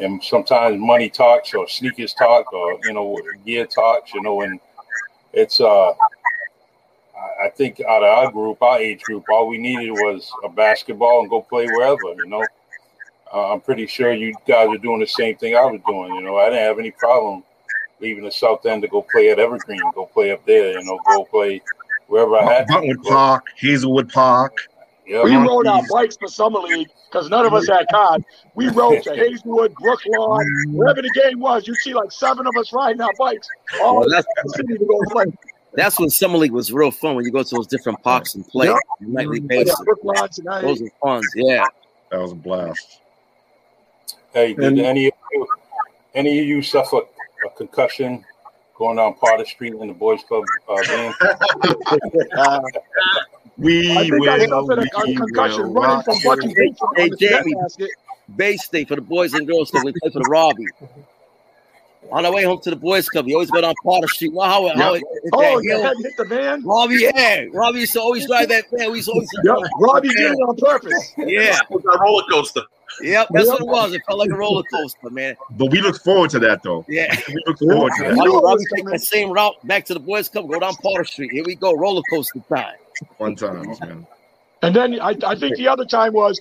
and sometimes money talks or sneakers talk or you know gear talks, you know, and it's uh I- think out of our group, our age group, all we needed was a basketball and go play wherever, you know. Uh, I'm pretty sure you guys are doing the same thing I was doing, you know. I didn't have any problem leaving the South End to go play at Evergreen, go play up there, you know, go play wherever I had to. Buttonwood Park, Hazelwood Park. Yeah, We rode our bikes for summer league because none of us had cars. We rode to Hazelwood, Brooklawn, wherever the game was. You see like seven of us riding our bikes all Well, that's the city to go play. that's when summer league was real fun when you go to those different parks and play Yep. nightly Yeah, basis. Brooklawn. Those are fun. Yeah. That was a blast. Hey, did And- any of you, any of you suffer a concussion going down Potter Street in the boys' club uh, van? Uh, We I think I will, suffered a, a we concussion will running from rock Bucky you. Basin Hey, on Jamie. basket. Bay State for the boys and girls club. We play for the Robbie. On our way home to the boys club, you always go down Potter Street. Well, how, how Yep. it, Oh, that your hit the van? Robbie, yeah. Robbie used to always drive that van. We used to always Yep. Robbie did it on purpose. Yeah. With that roller coaster. Yep. That's what it was. It felt like a roller coaster, man. But we look forward to that, though. Yeah. We look forward to that. knew Robbie, it Robbie take coming. that same route back to the boys club, go down Potter Street. Here we go, roller coaster time. Fun time. man. And then I, I think the other time was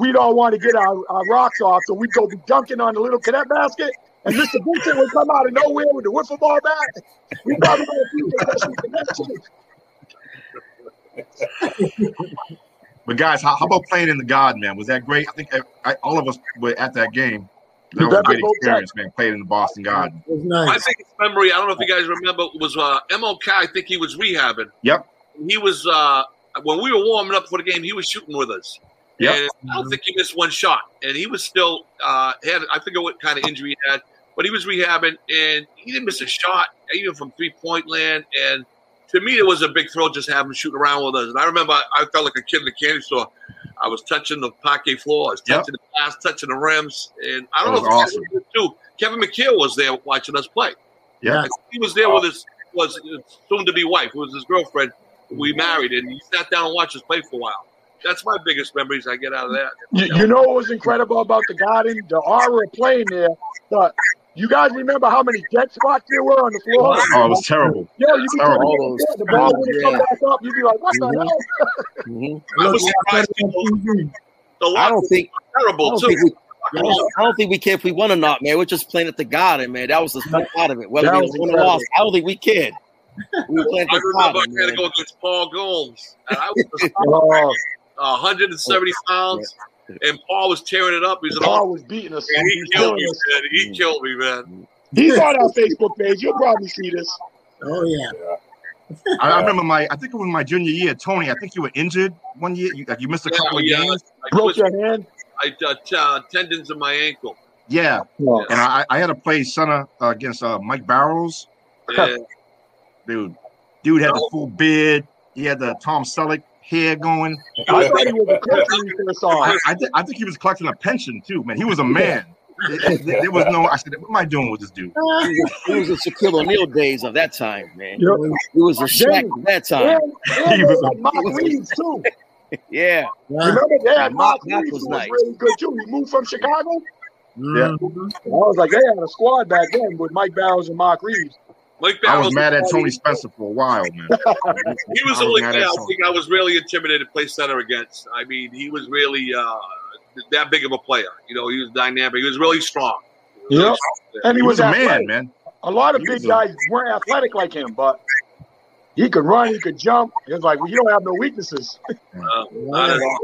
we don't want to get our, our rocks off, so we'd go be dunking on the little cadet basket, and Mr. Vincent would come out of nowhere with the wiffle ball bat. We probably would have beat the But guys, how, how about playing in the God, man? Was that great? I think I, I, all of us were at that game. That You was a great experience, man. Playing in the Boston Garden. It was My nice. biggest memory, I don't know if you guys remember, was uh, MLK. I think he was rehabbing. Yep. He was uh, when we were warming up for the game. He was shooting with us. Yeah, I don't think he missed one shot. And he was still uh, had I forget what kind of injury he had, but he was rehabbing and he didn't miss a shot even from three point land. And to me, it was a big thrill just having him shooting around with us. And I remember I, I felt like a kid in the candy store. I was touching the parquet floors, Yep. touching the glass, touching the rims, and I don't know if remember, too. Kevin McHale was there watching us play. Yeah. He was there with his was soon to be wife, who was his girlfriend. We married, and he sat down and watched us play for a while. That's my biggest memories I get out of that. You, you know what was incredible about the garden? The aura of playing there. The, You guys remember how many dead spots there were on the floor? Oh, it was terrible. Yeah, you be Terrible. All those- the ball would come back up. You'd be like, what the Mhm. hell? Mhm. I was surprised. on TV. The I don't was think I terrible don't too. think we I don't, I don't think we care if we won or not, man. We're just playing at the garden, man. That was the fun part of it. Whether That we was won or lost, I don't think we cared. We were playing I at the remember I garden, had to go against Paul Gomes, and I was Oh, 170 pounds, and Paul was tearing it up. He's was an Paul all. was beating us. And He he killed me, us. man. He killed me, man. He's on our Facebook page. You'll probably see this. Oh yeah. I, I remember my, I think it was my junior year, Tony. I think you were injured one year. You, like you missed a couple of Yeah, games. I Broke twisted your hand. I, uh, t- uh, tendons in my ankle. Yeah, No. and I, I had to play center uh, against uh, Mike Barrows. Yeah. Dude, dude had the full beard. He had the Tom Selleck hair going. I thought he was a coach when we first saw I. I, thi- I think he was collecting a pension too, man. He was a man. It- it- there was no. I said, "What am I doing with this dude?" It was the Shaquille O'Neal days of that time, man. Yep. It was the Shaq of that time. And, and they had Mark Reeves too. Yeah. Yeah. Remember they Yeah, had Mark Mark Reeves was was nice. really good too. He moved from Chicago. Mhm. I was like, they had a squad back then with Mike Barrows and Mark Reeves. Mike I Barrows. was mad at Tony Spencer for a while, man. He was I the was only guy I think I was really intimidated to play center against. I mean, he was really uh, that big of a player. You know, he was dynamic. He was really strong. He was really Yep. strong. And he, He was a man, athletic. man. A lot of He big was a- guys weren't athletic like him, but he could run, he could jump. He was like, well, you don't have no weaknesses. Uh, not at all.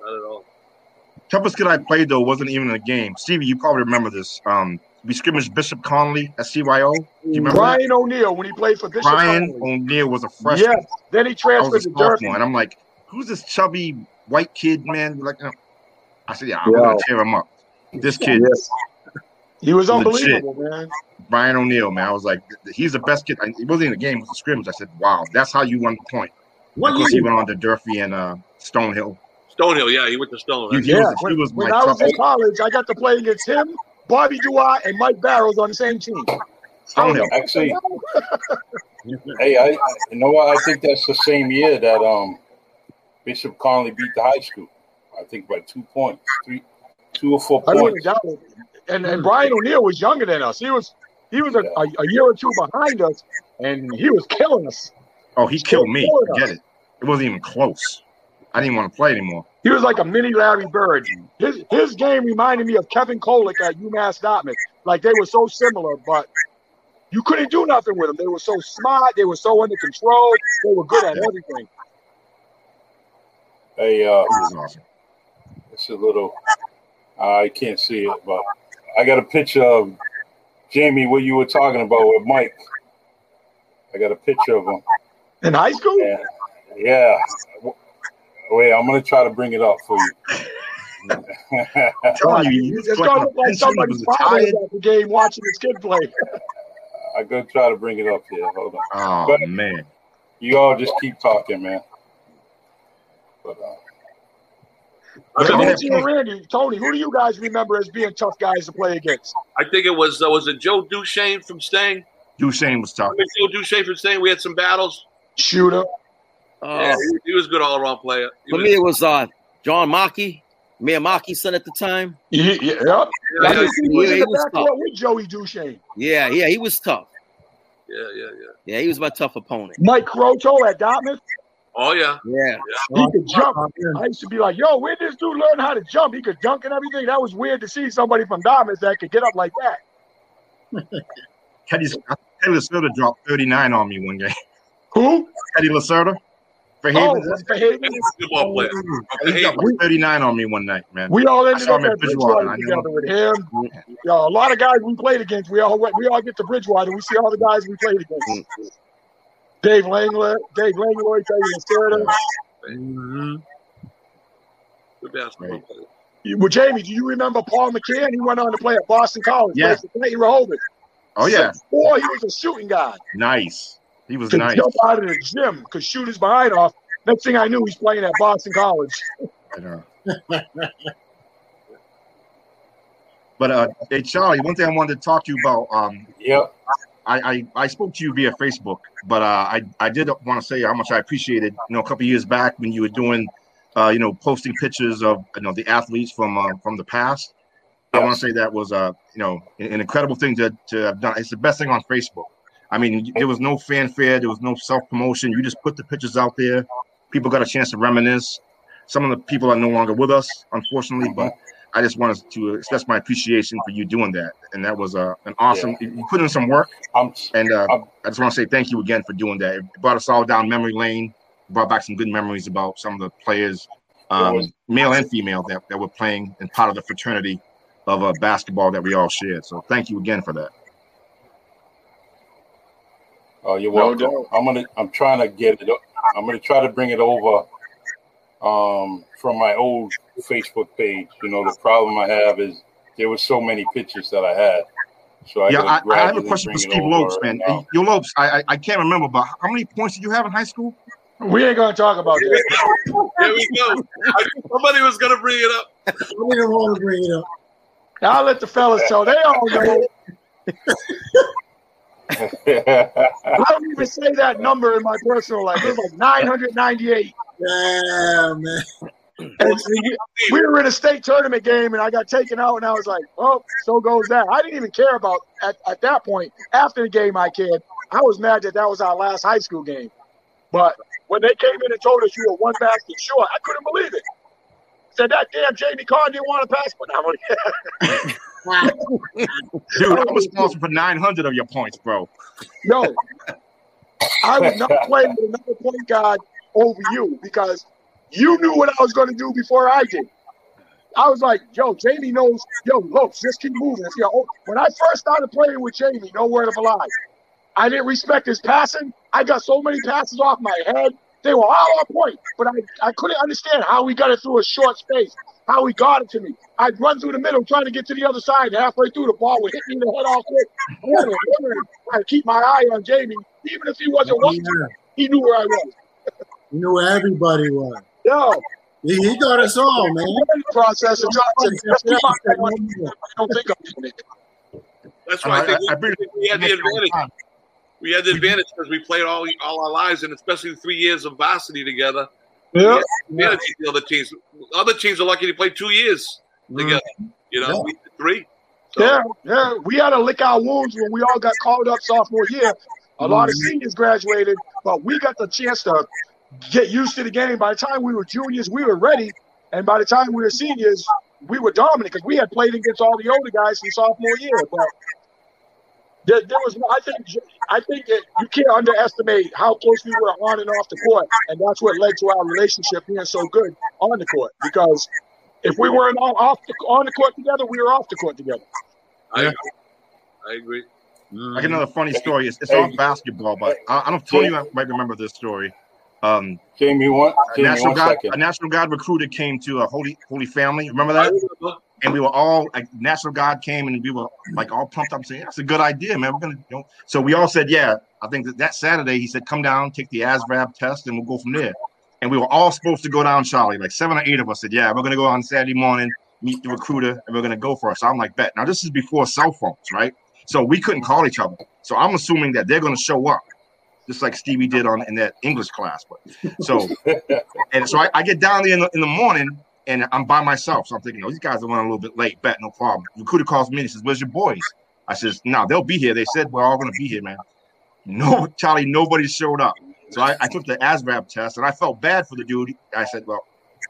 Not at all. Toughest kid I played though wasn't even in a game. Stevie, you probably remember this. Um, we scrimmaged Bishop Connolly at CYO. Do you remember that? Brian O'Neill when he played for Bishop Brian O'Neill was a freshman. Yes. Then he transferred was a to Durfee. sophomore, and I'm like, "Who's this chubby white kid, man?" Like, uh, I said, "Yeah, I'm Yeah. gonna tear him up." This kid, Yes. He was Legit. unbelievable, man. Brian O'Neill, man, I was like, "He's the best kid." I- He wasn't in the game; it was a scrimmage. I said, "Wow, that's how you won the point." What Because he went on to Durfee and uh, Stonehill. Stonehill, yeah, he went to He, Stonehill. he Yeah, was, he when, was when my I was in college, I got to play against him, Bobby Duarte, and Mike Barrows on the same team. Stonehill. Actually, hey, I you know what? I think that's the same year that um Bishop Connolly beat the high school. I think by two points, three, two or four I wouldn't points. And and Brian O'Neill was younger than us. He was he was a, a, a year or two behind us, and he was killing us. Oh, he killed me. Forget it. It wasn't even close. I didn't want to play anymore. He was like a mini Larry Bird. His his game reminded me of Kevin Kolick at UMass Dartmouth. Like they were so similar, but you couldn't do nothing with them. They were so smart. They were so under control. They were good at everything. Hey, uh, He was awesome. it's a little. I can't see it, but I got a picture of Jamie. What you were talking about with Mike. I got a picture of him. In high school, Yeah, yeah. Wait, I'm gonna try to bring it up for you. I'm telling you, he it's like gonna a look like pension, he somebody's was father was retired. at the game watching his kid play. I'm gonna try to bring it up here. Hold on. Oh But- man, You all just keep talking, man. But uh, But So on that Nancy and Randy, Tony, who do you guys remember as being tough guys to play against? I think it was uh, was it Joe Duchesne from Stang? Duchesne was tough. Joe Duchesne from Stang? We had some battles. Shooter. Uh, yeah, he, he was a good all around player. He for was- me, it was uh, John Mackey, Mayor Mackey's son at the time. Yeah, yeah, yep. yeah, yeah, think he was yeah, he was backcourt with Joey Duchesne. Yeah, yeah, he was tough. yeah, yeah, yeah. Yeah, he was my tough opponent. Mike Croto at Dartmouth. Oh yeah. Yeah. He could jump. I used to be like, yo, where did this dude learn how to jump? He could dunk and everything. That was weird to see somebody from Dartmouth that could get up like that. Teddy, Teddy Lacerda dropped 39 on me one game. Who? Teddy Lacerda for Oh, Havens. for Haven. He was a player. he Hey, dropped 39 on me one night, man. We all I ended up at at Bridgewater, Bridgewater together with him. Yo, a lot of guys we played against. We all went, we all get to Bridgewater. We see all the guys we played against. Dave Langler, Dave Langlois, Teddy Lacerda. Mm-hmm. Good basketball Right. player. Well, Jamie, do you remember Paul McCann? He went on to play at Boston College. Yeah. Played for Dighton Rehoboth. Oh yeah, Boy, he was a shooting guy. nice. He was Could nice. jump out of the gym, could shoot his behind off. Next thing I knew, he's playing at Boston College. I know. But uh, hey Charlie, one thing I wanted to talk to you about. Um, yep. I, I I spoke to you via Facebook, but uh, I I did want to say how much I appreciated. You know, a couple years back when you were doing, uh, you know, posting pictures of you know the athletes from uh, from the past. I want to say that was uh, you know, an, an incredible thing to, to have done. It's the best thing on Facebook. I mean, there was no fanfare, there was no self promotion. You just put the pictures out there. People got a chance to reminisce. Some of the people are no longer with us, unfortunately, but I just wanted to express my appreciation for you doing that. And that was uh, an awesome. Yeah. You put in some work, I'm, and uh, I'm- I just want to say thank you again for doing that. It brought us all down memory lane. Brought back some good memories about some of the players, um, was- male and female, that, that were playing and part of the fraternity of uh, basketball that we all shared. So thank you again for that. Oh, you're No welcome. doubt. I'm gonna. I'm trying to get it. I'm gonna try to bring it over um, from my old Facebook page. You know, the problem I have is there were so many pictures that I had. So I yeah, I, I have a question for Steve over Lopes, man. and, uh, Hey, Yo, Lopes, I, I I can't remember, but how many points did you have in high school? We ain't gonna talk about that. we go. Here we go. Somebody was going to bring it up. I didn't want to bring it up. I'll let the fellas tell. They all know. I don't even say that number in my personal life. It was like 998. Yeah, man. And we were in a state tournament game, and I got taken out, and I was like, "Oh, so goes that." I didn't even care about at, at that point. After the game, I cared. I was mad that that was our last high school game. But when they came in and told us you were one basket short, I couldn't believe it. Said that damn Jamie Carr didn't want to pass, but I'm Dude, I'm responsible for 900 of your points, bro. No, I would not play with another point guard over you because you knew what I was going to do before I did. I was like, yo, Jamie knows, yo, look, just keep moving. If you're, oh, when I first started playing with Jamie, no word of a lie, I didn't respect his passing. I got so many passes off my head. They were all on point, but I, I couldn't understand how we got it through a short space, how he got it to me. I'd run through the middle trying to get to the other side. Halfway through, the ball would hit me in the head all quick. I had to wonder, to keep my eye on Jamie. Even if he wasn't watching, Yeah. he knew where I was. he knew where everybody was. Yo, He, he got us all, man. learning process and trying to just keep my eye on him. I don't think I'm doing it. That's why I, I- think I we, bring- we had the advantage. We had the advantage because we played all all our lives, and especially three years of varsity together. Yeah. Advantage to the other teams. Other teams are lucky to play two years mm-hmm. together. You know, Yeah. we did three. So, Yeah, yeah. We had to lick our wounds when we all got called up sophomore year. A lot of mm-hmm. seniors graduated, but we got the chance to get used to the game. By the time we were juniors, we were ready. And by the time we were seniors, we were dominant because we had played against all the older guys from sophomore year. But there, there was, I think, I think that you can't underestimate how close we were on and off the court, and that's what led to our relationship being so good on the court. Because if we weren't on, off the, on the court together, we were off the court together. I, Yeah. agree. I agree. Like another funny mm. story. It's, it's Hey. all basketball, but I, I don't. Tony might remember this story. Um, Jamie, one, a national one second. a national guard recruiter came to a holy holy family. Remember that? And we were all like, national guard came, and we were like all pumped up, saying, "That's a good idea, man. We're gonna." You know. So we all said, "Yeah." I think that that Saturday he said, "Come down, take the ASVAB test, and we'll go from there." And we were all supposed to go down, Charlie. Like seven or eight of us said, "Yeah, we're gonna go on Saturday morning, meet the recruiter, and we're gonna go for it." So I'm like, "Bet." Now this is before cell phones, right? So we couldn't call each other. So I'm assuming that they're gonna show up, just like Stevie did on in that English class. But so and so I, I get down there in the, in the morning and I'm by myself. So I'm thinking, oh, these guys are running a little bit late. Bet, no problem. Recruiter calls me and he says, Where's your boys? I says, No, they'll be here. They said we're all gonna be here, man. No, Charlie, nobody showed up. So I, I took the ASVAB test and I felt bad for the dude. I said, Well,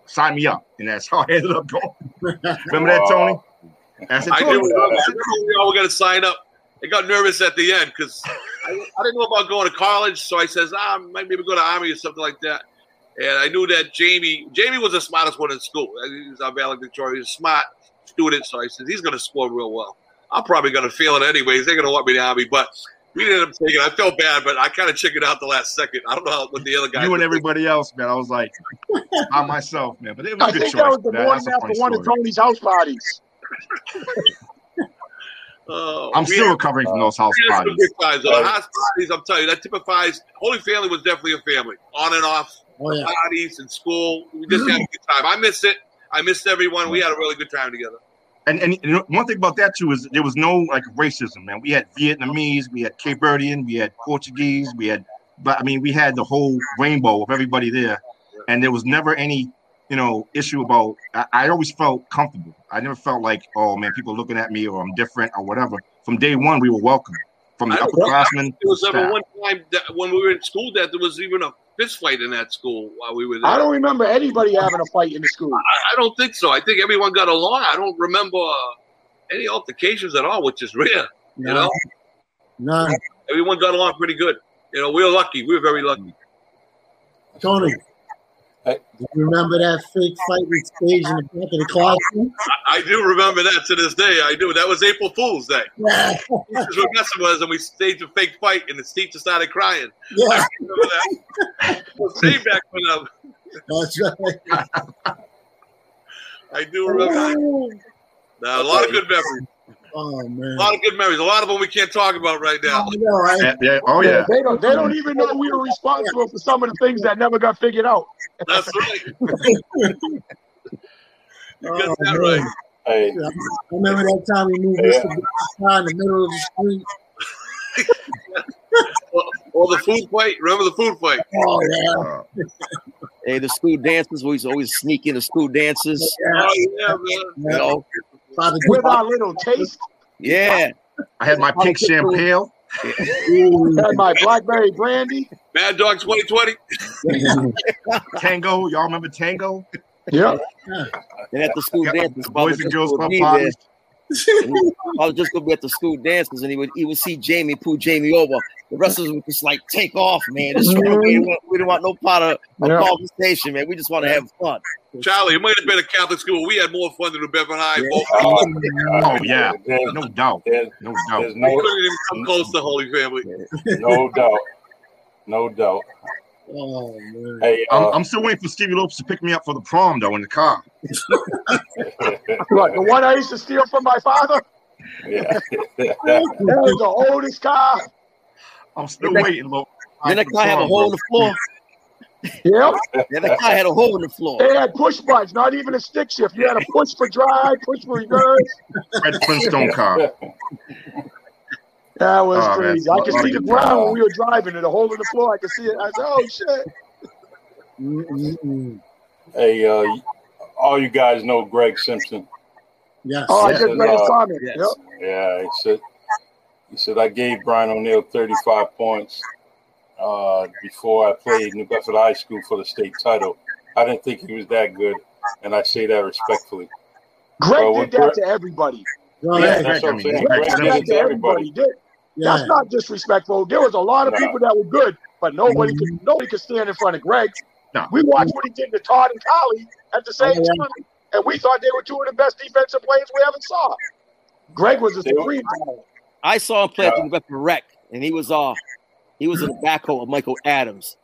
sign me up. And that's how I ended up going. Remember that, Tony? I said, Tony, I we all going to sign up. I got nervous at the end because I, I didn't know about going to college. So I says, ah, maybe go to army or something like that. And I knew that Jamie, Jamie was the smartest one in school. He's was our valedictorian, He's a smart student. So I said, he's going to score real well. I'm probably going to fail it anyways. They're going to want me to army, but we ended up taking. it. I felt bad, but I kind of chickened out the last second. I don't know how, what the other guy you and were everybody else, man. I was like, by myself, man. But it was I a good think choice. that was the morning after funny one of. Tony's house parties. Oh, I'm still had- recovering from uh, those house we some parties. good times. though. The house parties, I'm telling you, that typifies Holy Family was definitely a family, on and off Oh yeah. parties and school. We just had a good time. I miss it. I missed everyone. We had a really good time together. And and you know, one thing about that too is there was no like racism, man. We had Vietnamese, we had Cape Verdean, we had Portuguese, we had, but I mean, we had the whole rainbow of everybody there, and there was never any you know, issue about. I, I always felt comfortable. I never felt like, oh man, people looking at me or I'm different or whatever. From day one, we were welcome. From the I don't- upperclassmen. There was ever one time that when we were in school that there was even a fist fight in that school while we were there. I don't remember anybody having a fight in the school. I, I don't think so. I think everyone got along. I don't remember uh, any altercations at all, which is rare. You know, None. everyone got along pretty good. You know, we were lucky. We were very lucky. Tony, Hey. do you remember that fake fight we staged in the back of the classroom? I, I do remember that to this day. I do. That was April Fool's Day. Yeah. Teachers were messing with us, and we staged a fake fight, and the teacher started crying. Yeah, I remember that. It back when that's right. I do remember. That. Now, a lot of good memories. Oh man, A lot of good memories. A lot of them we can't talk about right now. I know, right? Yeah, yeah, oh yeah. They don't. They don't even know we were responsible for some of the things that never got figured out. That's right. You Oh, got that man. right. Hey, I remember that time we moved Yeah. Mr. In the middle of the street. Or the food fight. Remember the food fight? Oh yeah. Uh, Hey, the school dances. We used to always sneak the school dances. Oh yeah, man. You know, Father With our little taste, yeah. I had my pink champagne. had my blackberry brandy. Mad Dog 2020. Tango. Y'all remember Tango? Yeah. And at the school Yeah, dances, Bob Boys was and girls gonna club parties. I was just gonna be at the school dances, and he would he would see Jamie pull Jamie over. The rest of us would just like take off, man. Just mhm. we, didn't want, we didn't want no part of a Yeah. conversation, man. We just want to have fun. Charlie, it might have been a Catholic school. We had more fun than the Bedford High. Yeah. Both- Oh yeah, There's, no doubt, there's, no there's doubt. We no couldn't even come close to Holy Family. no doubt, no doubt. Oh man. Hey, I'm, uh, I'm still waiting for Stevie Lopes to pick me up for the prom though in the car. What, the one I used to steal from my father? yeah. That was the oldest car. I'm still Did waiting, Lope. Then the car had a Prom, hole in the floor. Yep. Then the car had a hole in the floor. They had push buttons, not even a stick shift. You had a push for drive, push for reverse. Red Flintstone car. That was Oh, man, crazy. I could see the ground when we were driving and the hole in the floor. I could see it. I said, oh, shit. Mm-mm-mm. Hey, uh, all you guys know Greg Simpson. Yes. Oh, I just read his uh, comment. yes. Yep. Yeah, he said he said I gave Brian O'Neill 35 points uh, before I played New Bedford High School for the state title. I didn't think he was that good, and I say that respectfully. Greg Well, did that Greg- to everybody. Go Yeah, ahead. that's what I'm saying. Greg Greg did did that to to everybody. everybody. Did. Yeah. That's not disrespectful. There was a lot of No. people that were good, but nobody could nobody could stand in front of Greg. No. We watched what he did to Todd and Collie at the same Oh, yeah. time, and we thought they were two of the best defensive players we ever saw. Greg was a They supreme. I saw him play at Yeah. the Bedford Rec, and he was uh he was in the backcourt of Michael Adams.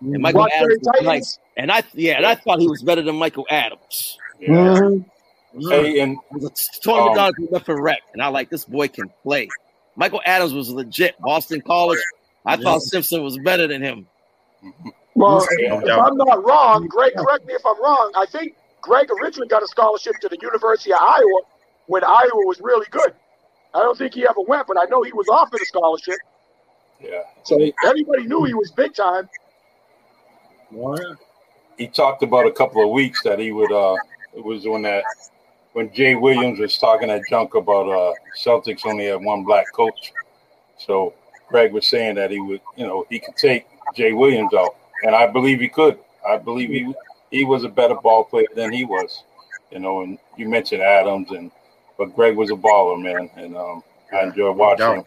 And Michael Blackberry Adams was nice. And I yeah, and I thought he was better than Michael Adams. Yeah. Mhm. Hey, and It was a Um, down at the Bedford Rec, and I like this boy can play. Michael Adams was legit. Boston College. I Yeah. thought Simpson was better than him. Well, if I'm not wrong, Greg, correct me if I'm wrong. I think Greg originally got a scholarship to the University of Iowa when Iowa was really good. I don't think he ever went, but I know he was offered a scholarship. yeah, So everybody knew he was big time. All right. he talked about a couple of weeks that he would. uh It was when that when Jay Williams was talking that junk about uh Celtics only had one black coach. So Greg was saying that he would, you know, he could take Jay Williams out, and I believe he could. I believe he he was a better ball player than he was. You know, and you mentioned Adams, and but Greg was a baller, man, and um, I enjoyed watching him.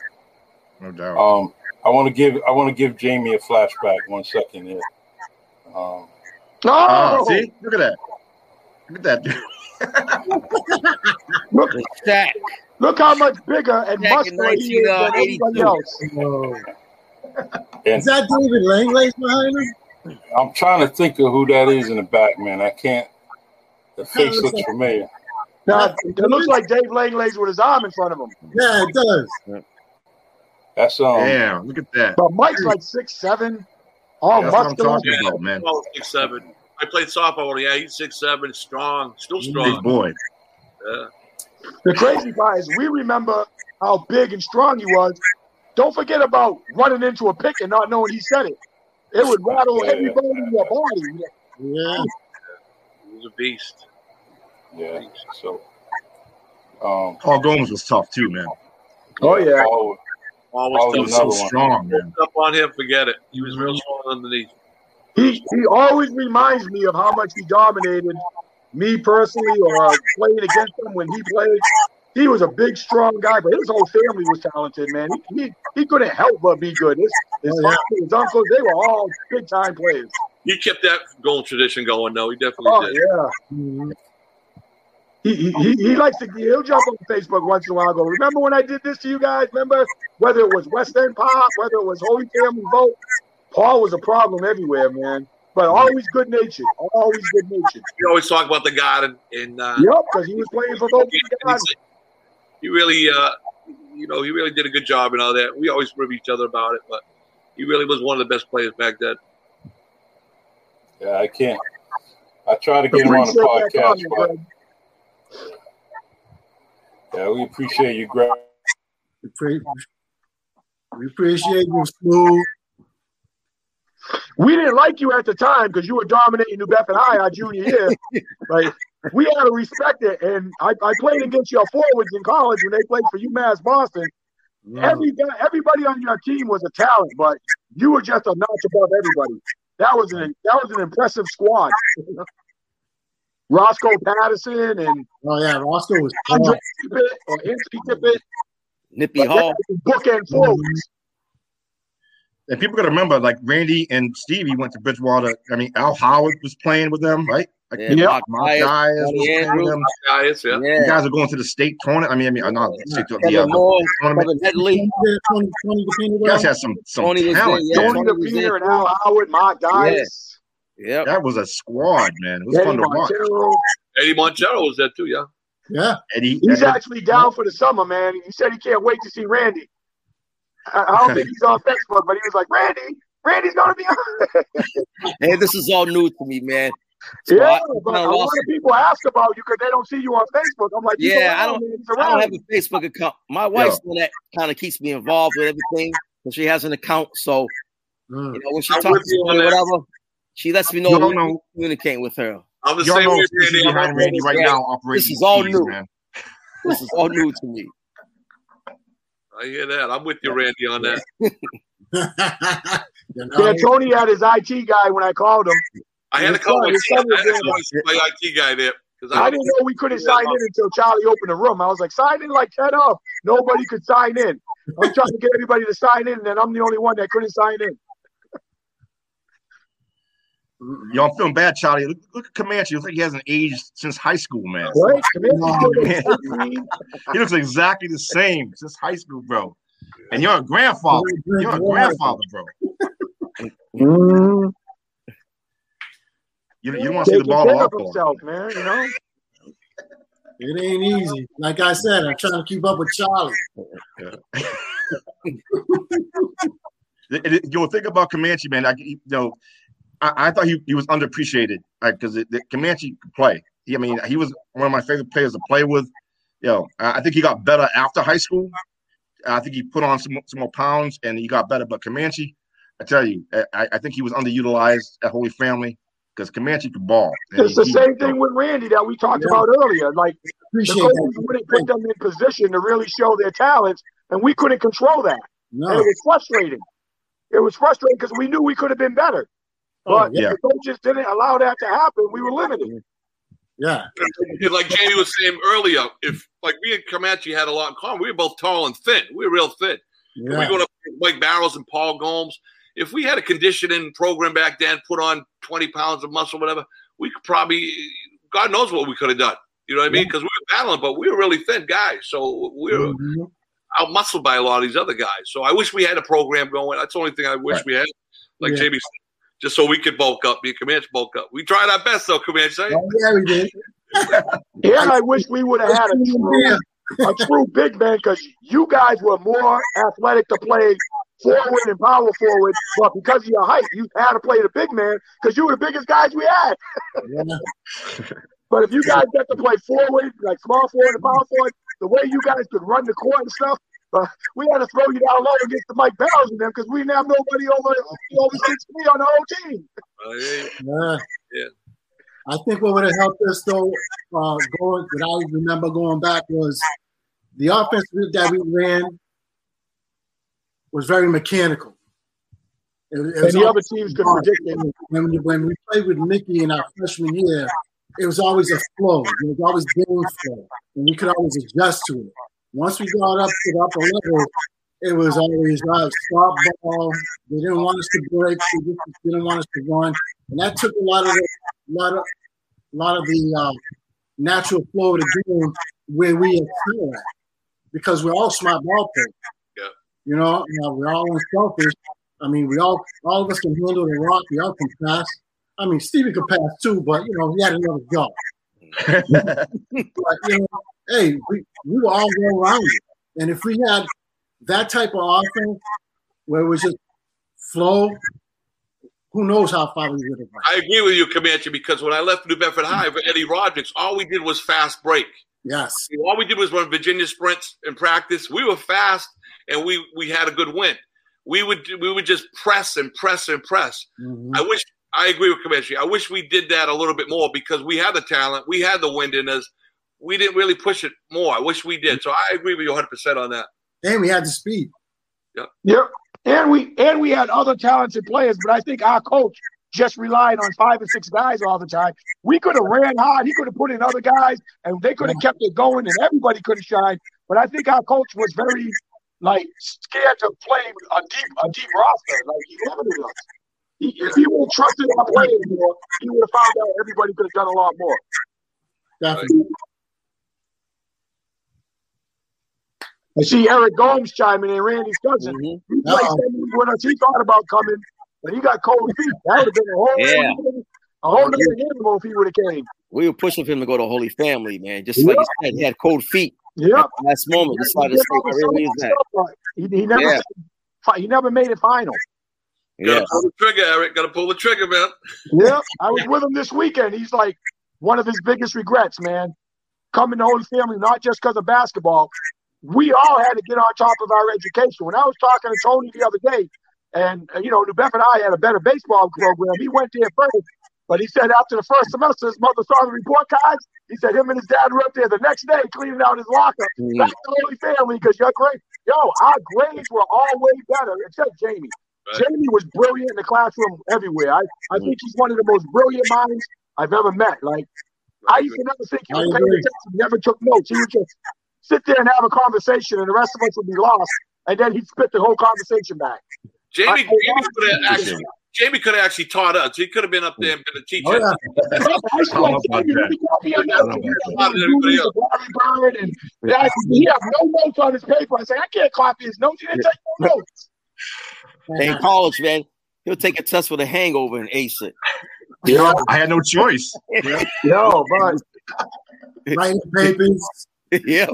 No doubt. Um, I want to give I want to give Jamie a flashback. One second here. Um, No, Oh, see, look at that. Look at that. dude. look, The Shaq. look how much bigger and Back in muscular he is than 1982. everybody else. Oh. Is that David Langley's behind him? I'm trying to think of who that is in the back, man. I can't. The face looks familiar. Now, it looks like Dave Langlays with his arm in front of him. Yeah, it does. That's um. Damn, look at that. But Mike's like six seven, all That's what I'm talking about, man. Six seven. I played softball. with him. Yeah, he's six seven, strong, still strong. Big strong. boy. Yeah. The crazy part is we remember how big and strong he was. Don't forget about running into a pick and not knowing he said it. It would rattle Yeah. every bone in your body. Yeah. He was a beast. Yeah. So, um, Paul Gomes was tough too, man. Oh, yeah. Paul- Paul Paul was He was was so one. strong, man. up on him. Forget it. He was real strong underneath. He he always reminds me of how much he dominated me personally or playing against him when he played. He was a big, strong guy, but his whole family was talented, man. He he, he couldn't help but be good. His his, Oh, yeah. his uncles, they were all big time players. He kept that gold tradition going, though. He definitely Oh did. yeah. Mhm. He, he, he, he likes to he'll jump on Facebook once in a while. and Go, remember when I did this to you guys? Remember whether it was West End Pop, whether it was Holy Family Vote. Paul was a problem everywhere, man. But always good natured, always good natured. We always talk about the God and, and uh, Yep, because he was playing for both and these guys. he really, uh, you know, he really did a good job and all that. We always rib each other about it, but he really was one of the best players back then. Yeah, I can't. I try to get him on the podcast, comment, but yeah, we appreciate you, Greg. We appreciate you, Smooth. We didn't like you at the time because you were dominating New Bedford High our junior year. like we had to respect it. And I, I played against your forwards in college when they played for UMass Boston. Every everybody on your team was a talent, but you were just a notch above everybody. That was an that was an impressive squad. Roscoe Patterson and Oh yeah, Roscoe was Andre Tippett or Anthony Tippett, Nippy Hall. bookend forwards. And people got to remember, like Randy and Stevie went to Bridgewater. I mean, Al Howard was playing with them, right? Like, Yeah, Yeah. Mark Mark Myers, was playing with them. Guys, yeah. You guys are going to the state tournament. I mean, I mean, not the state tournament. The, Kevin uh, Moore, tournament. Kevin Headley. 20, 20 You guys had some some Tony was talent. there, yeah. Tony Tony was DePeter there. and Al Howard, Mark Dias, Yep. That was a squad, man. It was Eddie fun to watch. Eddie Montero was there too, yeah. Yeah, Eddie, He's Eddie- actually down for the summer, man. He said he can't wait to see Randy. I, I don't think he's on Facebook, but he was like, Randy, Randy's gonna be on. Hey, this is all new to me, man. So yeah, I- but I a lot of people ask about you because they don't see you on Facebook. I'm like, Yeah, I don't- I don't have a Facebook account. My wife's the one that kind of keeps me involved with everything. So she has an account. So Mm. you know when she I'm talks to you me on or that. whatever, she lets me know Y'all who know- to communicate with her. I'm the Y'all same know way, Stacey Randy. I'm behind on Randy right Facebook. now operating this is all keys, new. man. This is all new to me. I hear that. I'm with you, Randy, on that. You know, Yeah, Tony had his IT guy when I called him. I had to His call son- my, his I had to there. call my my IT guy there I I, didn't know we couldn't sign in until Charlie opened the room. I was like, sign in like 10 up. Nobody could sign in. I'm trying to get everybody to sign in, and I'm the only one that couldn't sign in. Yo, I'm feeling bad, Charlie. Look, look at Comanche. He looks like he hasn't aged since high school, man. Right? Comanche's still Man. at 18. He looks exactly the same since high school, bro. And you're a grandfather. You're a grandfather, bro. Mm, You, you don't want to see the ball off of ball. himself, man. You know, it ain't easy. Like I said, I'm trying to keep up with Charlie. It- it- Yo, think about Comanche, man. I, you know, I, I thought he, he was underappreciated because the Comanche could play. He, I mean, he was one of my favorite players to play with. Yo, I I think he got better after high school. I think he put on some, some more pounds and he got better. But Comanche, I tell you, I, I think he was underutilized at Holy Family because Comanche could ball. And it's the he- same thing with Randy that we talked Yeah. about earlier. Like the coaches wouldn't put them in position to really show their talents, and we couldn't control that. And No. it was frustrating. It was frustrating because we knew we could have been better. Oh, But yeah. the coaches didn't allow that to happen. We were limited. yeah. And like Jamie was saying earlier, if like me and Comanche had a lot in common, we were both tall and thin. We were real thin. We Yeah. go to Mike Barrows and Paul Gomes. If we had a conditioning program back then, put on 20 pounds of muscle, whatever, we could probably, God knows what we could have done. You know what I mean? Because we were battling, but we were really thin guys. So we were Mhm. out muscled by a lot of these other guys. So I wish we had a program going. That's the only thing I wish Right. we had, like Yeah. Jamie said, just so we could bulk up. Me and Comanche bulk up. We tried our best, though, Comanche. Oh, yeah, we did. And I wish we would have had a true, a true big man because you guys were more athletic to play forward and power forward. But because of your height, you had to play the big man because you were the biggest guys we had. Yeah. But if you guys get to play forward, like small forward and power forward, the way you guys could run the court and stuff, uh, we had to throw you down low against the Mike Barrows and them because we didn't have nobody over over six feet on the whole team. Uh, yeah, Yeah. I think what would have helped us though, uh, going that I remember going back was the offense that we ran was very mechanical. It, it and the other teams could predict it. When, when we played with Mickey in our freshman year, it was always a flow. It was always game flow, and we could always adjust to it. Once we got up to the upper level, it was always uh, stop ball. They didn't want us to break. They just didn't want us to run, and that took a lot of the, lot of, lot of the uh, natural flow of the game where we excel at, because we're all smart ball players. Yeah. You know, you know, we're all unselfish. I mean, we all all of us can handle the rock. We all can pass. I mean, Stevie could pass too, but you know, he had another job. but you know, hey, we, we were all going around it. And if we had that type of offense where it was just flow, who knows how far we would have gone. I agree with you, Comanche, because when I left New Bedford High for Eddie Rodrigues, all we did was fast break. Yes. All we did was run Virginia sprints in practice. We were fast and we we had a good win. We would we would just press and press and press. Mhm. I wish I agree with Comanche. I wish we did that a little bit more because we had the talent, we had the wind in us. We didn't really push it more. I wish we did. So I agree with you 100 percent on that. And we had the speed. Yep. Yep. And we and we had other talented players, but I think our coach just relied on five or six guys all the time. We could have ran hard. He could have put in other guys, and they could have kept it going, and everybody could have shined. But I think our coach was very like scared to play a deep a deep roster. Like he limited us. He, if he would have trusted our players more, he would have found out everybody could have done a lot more. Definitely. I see Eric Gomes chiming in, Randy's cousin. Mhm. He played seven with us. He thought about coming, but he got cold feet. That would have been a whole Yeah. a whole other animal if he would have came. We were pushing for him to go to Holy Family, man. Just like you said, he had cold feet. Yep. At the last moment, decided to say, really is that?" He, he never Yeah. fi- he never made it final. Yeah, Gotta pull the trigger, Eric. Gotta pull the trigger, man. Yep. I was with him this weekend. He's like one of his biggest regrets, man. Coming to Holy Family, not just because of basketball. We all had to get on top of our education. When I was talking to Tony the other day, and uh, you know, New Bedford I had a better baseball program. He went there first, but he said after the first semester, his mother saw the report cards. He said him and his dad were up there the next day cleaning out his locker. Mhm. Back to Holy Family because your grade, yo, our grades were all way better except Jamie. Right. Jamie was brilliant in the classroom everywhere. I, I think he's one of the most brilliant minds I've ever met. Like I used to never think he was paying attention, never took notes. He was just sit there and have a conversation, and the rest of us would be lost. And then he'd spit the whole conversation back. Jamie, I- Jamie could have actually Jamie could have actually taught us. He could have been up there and been a teacher. Oh, yeah. I I don't know about Jamie, let me copy your notes. I don't He has no everybody Julius or Larry Bird, and he has notes on his paper. I say, I can't copy his notes. He didn't take no notes. in college, man, he'll take a test with a hangover and ace it. Yeah, I had no choice. Yo, but Writing papers. yeah,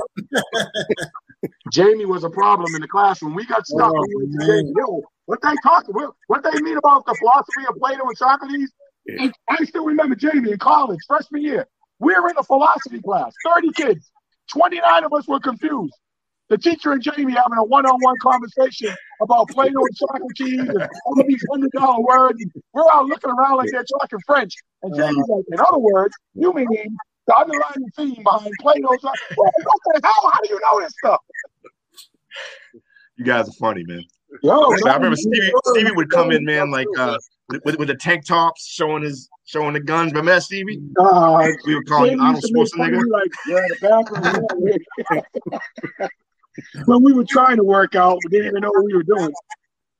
Jamie was a problem in the classroom. We got stuck. Oh, we went to man. Jamie. Yo, what they talking? What, what they mean about the philosophy of Plato and Socrates? Yeah. I, I still remember Jamie in college, freshman year. We were in a philosophy class, 30 kids. 29 of us were confused. The teacher and Jamie having a one-on-one conversation about Plato and Socrates and all of these hundred dollar words. We're all looking around like they're talking French. And uh-huh. Jamie's like, in other words, you mean the underlying theme behind Plato's. What the hell? How do you know this stuff? You guys are funny, man. Yo, So I remember Stevie, Stevie would come in, man, like uh, with, with the tank tops, showing his showing the guns. Remember that, Stevie? Uh, We would call him Arnold used to make fun of Schwarzenegger. Like, yeah, the bathroom. when we were trying to work out, we didn't even know what we were doing.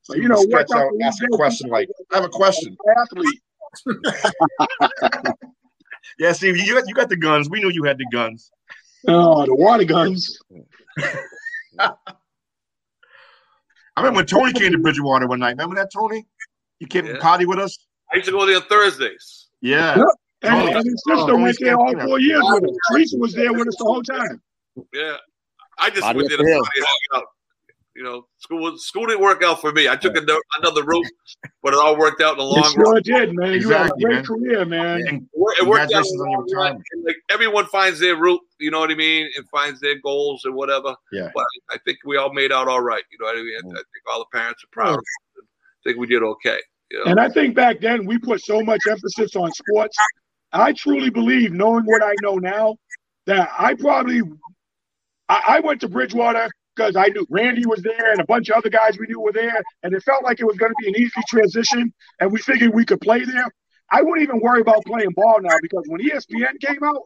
So, you know, stretch out, ask a question like, I have a question. athlete. Yeah, Stevie, you got you got the guns. We knew you had the guns. Oh, the water guns. I remember when Tony came to Bridgewater one night. Remember that, Tony? You came to Yeah. party with us. I used to go there on Thursdays. Yeah. And, Oh, and his oh, sister Tony's went there all camping. four years with us. Teresa was there with us the whole time. Yeah, I just Body went there to the party hang out. You know, school school didn't work out for me. I took another, another route, but it all worked out in the long It run. sure did, man. You had a great man. career, man. And It worked out in Congratulations the on your long run. retirement. And, like everyone finds their route, you know what I mean, and finds their goals and whatever. Yeah. But I think we all made out all right. You know what I mean? I, I think all the parents are proud of us. I think we did okay. You know? And I think back then we put so much emphasis on sports. I truly believe, knowing what I know now, that I probably I, I went to Bridgewater because I knew Randy was there and a bunch of other guys we knew were there, and it felt like it was going to be an easy transition, and we figured we could play there. I wouldn't even worry about playing ball now because when ESPN came out,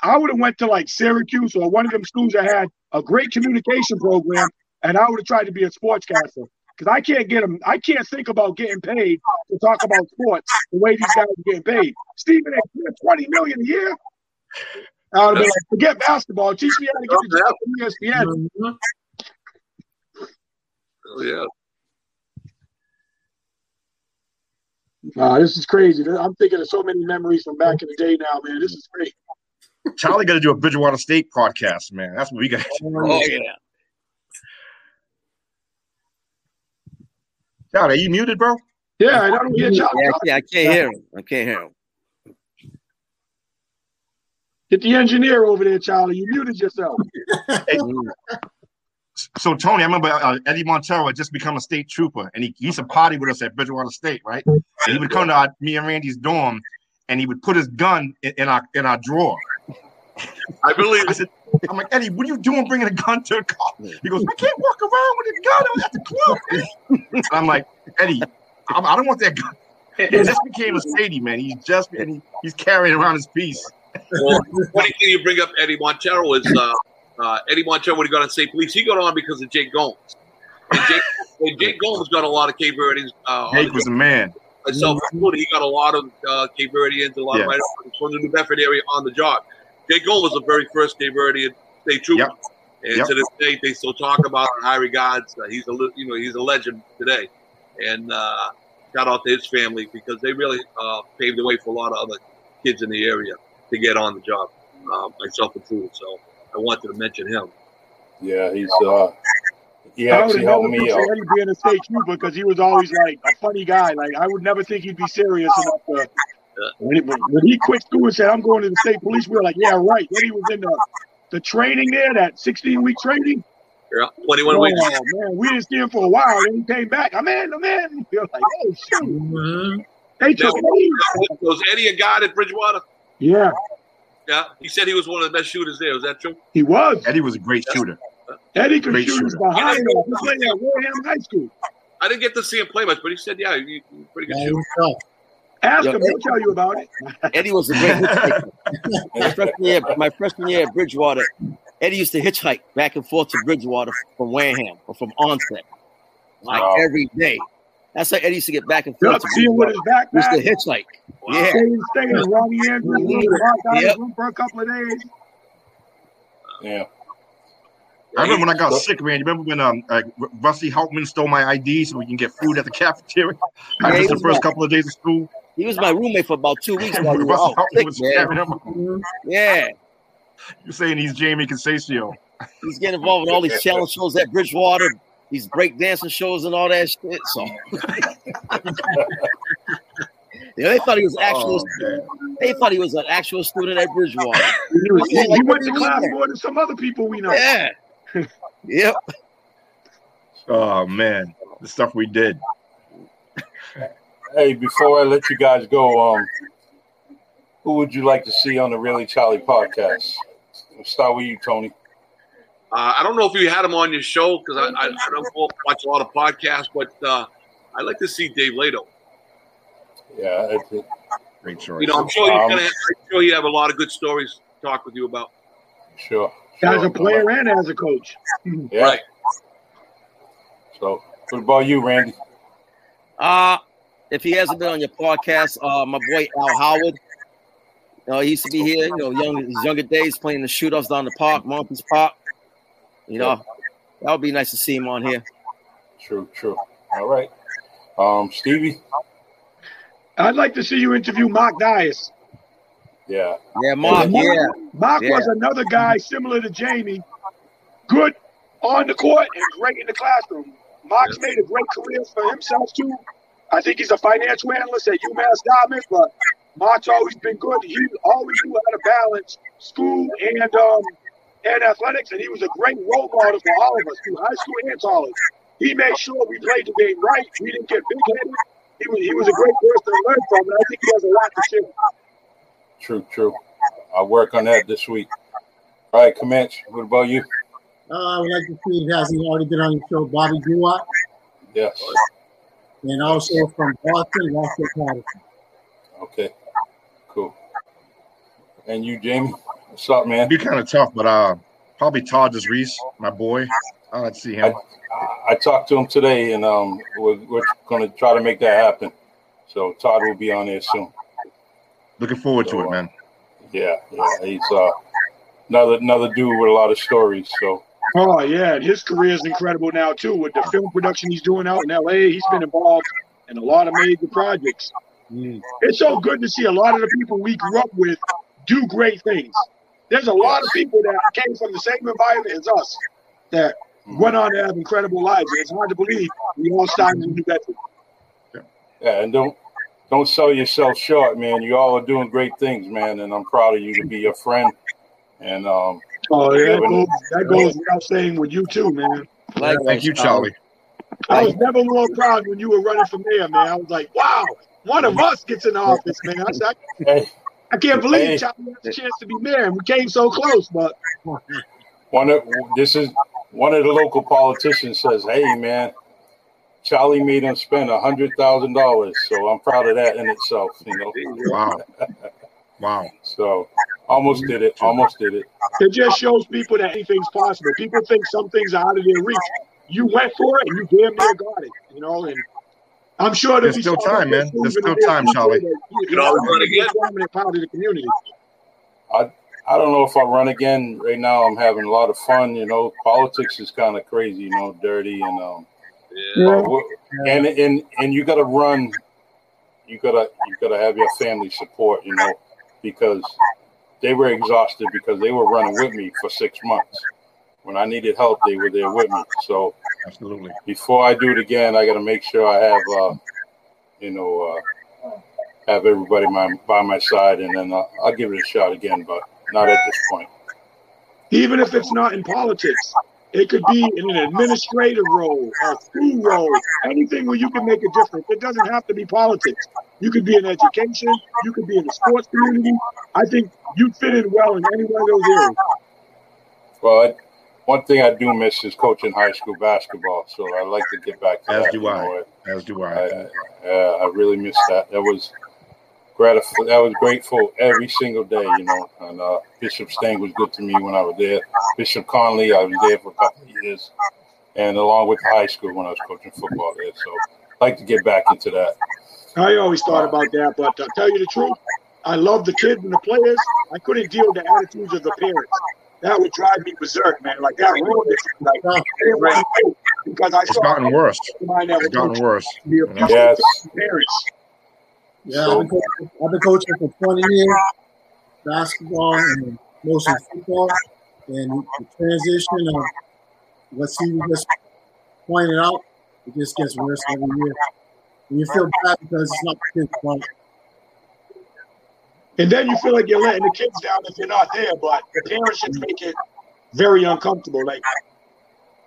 I would have went to like Syracuse or one of them schools that had a great communication program, and I would have tried to be a sportscaster because I can't get them. I can't think about getting paid to talk about sports the way these guys are getting paid. Stephen A. twenty million a year. I would have been like, forget basketball. Teach me how to get a job from mm-hmm. ESPN. Oh, yeah. Nah, this is crazy. I'm thinking of so many memories from back in the day now, man. This is great. Charlie got to do a Bridgewater State podcast, man. That's what we got. Oh yeah. Charlie, are you muted, bro? Yeah, I don't hear Charlie. Yeah, I can't, I can't hear him. I can't hear him. Get the engineer over there, Charlie. You muted yourself. Mm. So Tony, I remember uh, Eddie Montero had just become a state trooper, and he, he used to party with us at Bridgewater State, right? And he would come to our, me and Randy's dorm, and he would put his gun in, in our in our drawer. I believe I said, I'm like, Eddie, what are you doing bringing a gun to a car? He goes, I can't walk around with a gun I'm at the club. man." And I'm like, Eddie, I'm, I don't want that gun. He just became a statie, man. He's just and he, he's carrying around his piece. Well, funny thing you bring up Eddie Montero is uh, uh, Eddie Montero when he got on state police, he got on because of Jake Gomes. And Jake, and Jake Gomes got a lot of Cape Verdeans. Uh, Jake was a man. myself included. He got a lot of uh, Cape Verdeans, a lot Yeah. of right from the New Bedford area on the job. Jake Gomes was the very first Cape Verdean state trooper, Yep. and Yep. to this day they still talk about in high regards. Uh, he's a you know he's a legend today, and uh, shout out to his family because they really uh, paved the way for a lot of other kids in the area to get on the job, uh, myself included. So I wanted to mention him. Yeah, he's uh he I would actually helped never me pictured out. Eddie being a state trooper because he was always like a funny guy. Like I would never think he'd be serious enough to. When he, when he quit school and said, "I'm going to the state police," we were like, "Yeah, right." Then he was in the the training there, that 16 week training. Yeah, twenty-one Oh weeks. man, we didn't see him for a while. Then he came back. I'm in. I'm in. We were like, "Oh shoot!" They took Now, me. was Eddie a guy at Bridgewater? Yeah, Yeah, he said he was one of the best shooters there. Was that true? he was. Eddie was a great shooter. Eddie could Great shoot us shooter. behind us. He played at Wareham High School. I didn't get to see him play much, but he said, "Yeah, he, he's a pretty good Yeah, shooter." he was tough. Ask Yeah. him. He'll tell you about it. Eddie was a great hitchhiker. my freshman year, my freshman year at Bridgewater, Eddie used to hitchhike back and forth to Bridgewater from Wareham or from Onset, like Wow. every day. That's how Eddie used to get back and forth. Yup, to see him with his Bridgewater. He used to backpack. hitchhike. Yeah, Staying, staying in Ronnie Andrews' room, locked out of his Yep. room for a couple of days. Yeah. I remember when I got sick, man. You remember when um uh, Rusty Hauptman stole my ID so we can get food at the cafeteria? I Yeah, he missed the was first right. couple of days of school. he was my roommate for about two weeks while we were Rusty out Hauptman sick, was man. carrying him. Yeah, You're saying he's Jamie Consasio. he's getting involved in all these challenge shows at Bridgewater, these break dancing shows and all that shit. So, yeah, they thought he was actual. Oh. They thought he was an actual student at Bridgewater. He, was, Yeah, he, like he went to every class week. more than some other people we know. Yeah. yep. Oh man, the stuff we did. Hey, before I let you guys go, um, who would you like to see on the Really Charlie podcast? We'll start with you, Tony. Uh, I don't know if you had him on your show because I, I, I don't watch a lot of podcasts, but uh, I'd like to see Dave Lato. Yeah, it's, it, Great choice. You know, I'm sure he's Um, gonna. Have, I'm sure he have a lot of good stories to talk with you about. sure. As a player and as a coach. Yeah. Right. So, what about you, Randy? Uh if he hasn't been on your podcast, uh my boy Al Howard. You know, he used to be here, you know, young his younger days playing the shootouts down the park, Monkeys Park. You know, that would be nice to see him on here. True, true. All right. Um, Stevie? I'd like to see you interview Mark Dias. Yeah. Yeah, Mark, yeah. Mark Yeah. was another guy similar to Jamie, good on the court and great in the classroom. Mark's made a great career for himself too. I think he's a financial analyst at UMass Dartmouth, but Mark's always been good. He always knew how to balance school and um and athletics, and he was a great role model for all of us through high school and college. He made sure we played the game right. We didn't get big headed. He was he was a great person to learn from, and I think he has a lot to share. True, true. I'll work on that this week. All right, Comanche, what about you? Uh, I would like to see, has he already been on your show, Bobby Duarte? Yes. And also from Boston, Roscoe Patterson. Okay. Cool. And you, Jamie? What's up, man? It'd be kind of tough, but uh, probably Todd is Reese, my boy. I'd like to see him. I, I talked to him today, and um, we're, we're going to try to make that happen. So Todd will be on there soon. Looking forward to it, man. Yeah, yeah. He's uh, another another dude with a lot of stories. So Oh yeah, and his career is incredible now too. With the film production he's doing out in LA, he's been involved in a lot of major projects. Mm. It's so good to see a lot of the people we grew up with do great things. There's a lot of people that came from the same environment as us that went on to have incredible lives. And it's hard to believe we all started in New Bedford. yeah, and don't don't sell yourself short, man. You all are doing great things, man, and I'm proud of you to be your friend. And um, Oh, yeah, that goes, that goes without saying with you too, man. Like Thank you, Charlie. I was never more proud when you were running for mayor, man. I was like, wow, one of us gets in office, man. I, said, hey, I can't believe Hey. Charlie had the chance to be mayor. We came so close, but one of this is one of the local politicians says, "Hey, man, Charlie made him spend a hundred thousand dollars." So I'm proud of that in itself, you know. Wow. Wow. So almost did it. Almost did it. it just shows people that anything's possible. People think some things are out of their reach. You went for it, and you damn near got it, you know. And I'm sure There's be still time, man. There's in still time, Charlie. You You can always run again. prominent part of the community. I I don't know if I run again. Right now, I'm having a lot of fun. You know, politics is kind of crazy. You know, dirty and um, Yeah. but and and and you got to run. You gotta you gotta have your family support. You know, because they were exhausted because they were running with me for six months. When I needed help, they were there with me. So Absolutely. before I do it again, I got to make sure I have, uh, you know, uh, have everybody my, by my side, and then I'll, I'll give it a shot again, but not at this point. Even if it's not in politics, it could be in an administrative role, a school role, anything where you can make a difference. It doesn't have to be politics. You could be in education, you could be in the sports community. I think you fit in well in any one of those areas. Well, one thing I do miss is coaching high school basketball, so I like to get back to that. As that. do I. know. As do I, I. uh, I really miss that. That was gratif- That was grateful every single day, you know. And uh, Bishop Stang was good to me when I was there. Bishop Connolly, I was there for a couple of years, and along with the high school when I was coaching football there. So I'd like to get back into that. I always thought about that, but to tell you the truth, I love the kids and the players. I couldn't deal with the attitudes of the parents. That would drive me berserk, man. Like that ruined it. Like I didn't want to wait because I It's saw gotten worse. mine It's gotten worse. Yes. parents. Yeah, I've, been coaching, I've been coaching for 20 years, basketball and mostly football. And the transition of what Steve just pointed out, it just gets worse every year. And you feel bad because it's not the kid's fault. And then you feel like you're letting the kids down if you're not there, but the parents should make it very uncomfortable. Like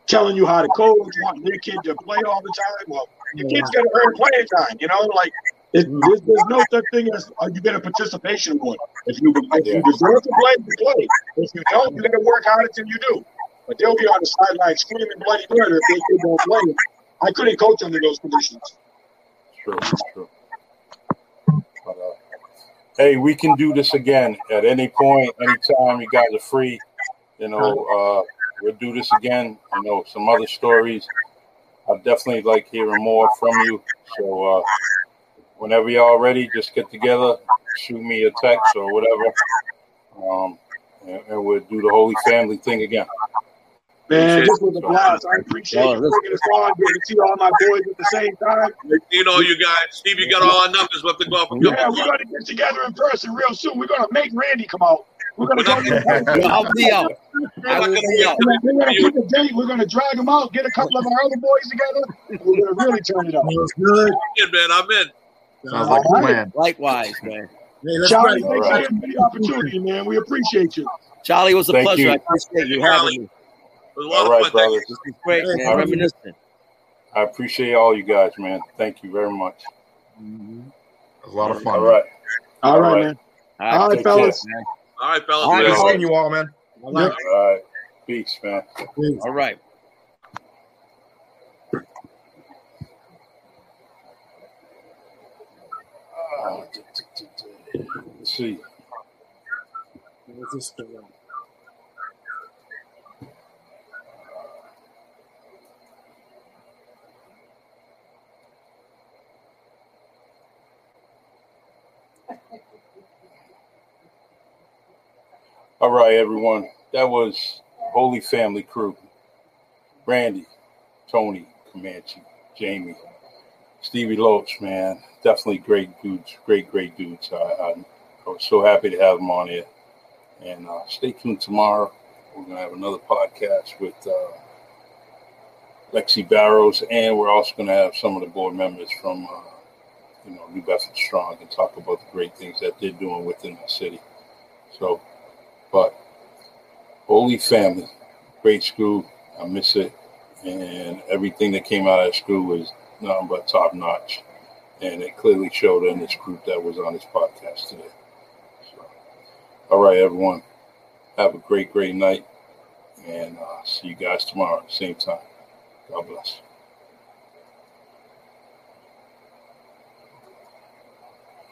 telling you how to coach, wanting their kid to play all the time. Well, your kid's got to earn playing time, you know? Like, it, there's, there's no such thing as uh, you get a participation award. If you if you deserve to play, you play. If you don't, you're gonna work harder till you do. But they'll be on the sideline screaming bloody murder if they don't play. I couldn't coach under those conditions. True, true. Hey, we can do this again at any point, anytime. You guys are free. You know, uh, we'll do this again. You know, some other stories. I definitely like hearing more from you. So, uh, whenever y'all ready, just get together, shoot me a text or whatever, um, and, and we'll do the Holy Family thing again. Man, this was a blast. I appreciate Oh, you bringing us on, getting to see all my boys at the same time. You know, you guys, Steve, you got all our numbers. We'll have to go up and Yeah, we're gonna get together in person real soon. We're gonna make Randy come out. We're gonna go. Yo, I'll be out. I will be out. We're gonna pick a date. We're gonna drag him out, get a couple of our other boys together. We're gonna really turn it up. That was good. in, man. I'm in. Sounds like a plan. Likewise, man. Hey, Charlie, thanks All right. for the opportunity, man. We appreciate you. Charlie, it was a Thank pleasure. you. I appreciate you having me. It was a lot All right, of fun. Thank brothers. you. This is great, man. thank. Reminiscent. I appreciate all you guys, man. Thank you very much. It was a lot of fun. All right. All All right, right. man. All right, take fellas. man. All right, fellas. All right, Good Yeah. seeing you all, man. I like All right. Peace, man. it. All right. Uh, Let's see. What's this All right, everyone. That was Holy Family Crew. Randy, Tony, Comanche, Jamie, Stevie Loach, man. Definitely great dudes. Great, great dudes. I, was so happy to have them on here. And uh, stay tuned tomorrow. We're going to have another podcast with uh, Lexi Barrows, and we're also going to have some of the board members from, uh, you know, New Bedford Strong and talk about the great things that they're doing within the city. So, but Holy Family, great school. I miss it. And everything that came out of school was nothing but top notch. And it clearly showed in this group that was on this podcast today. So, all right, everyone. Have a great, great night. And uh, see you guys tomorrow at the same time. God bless.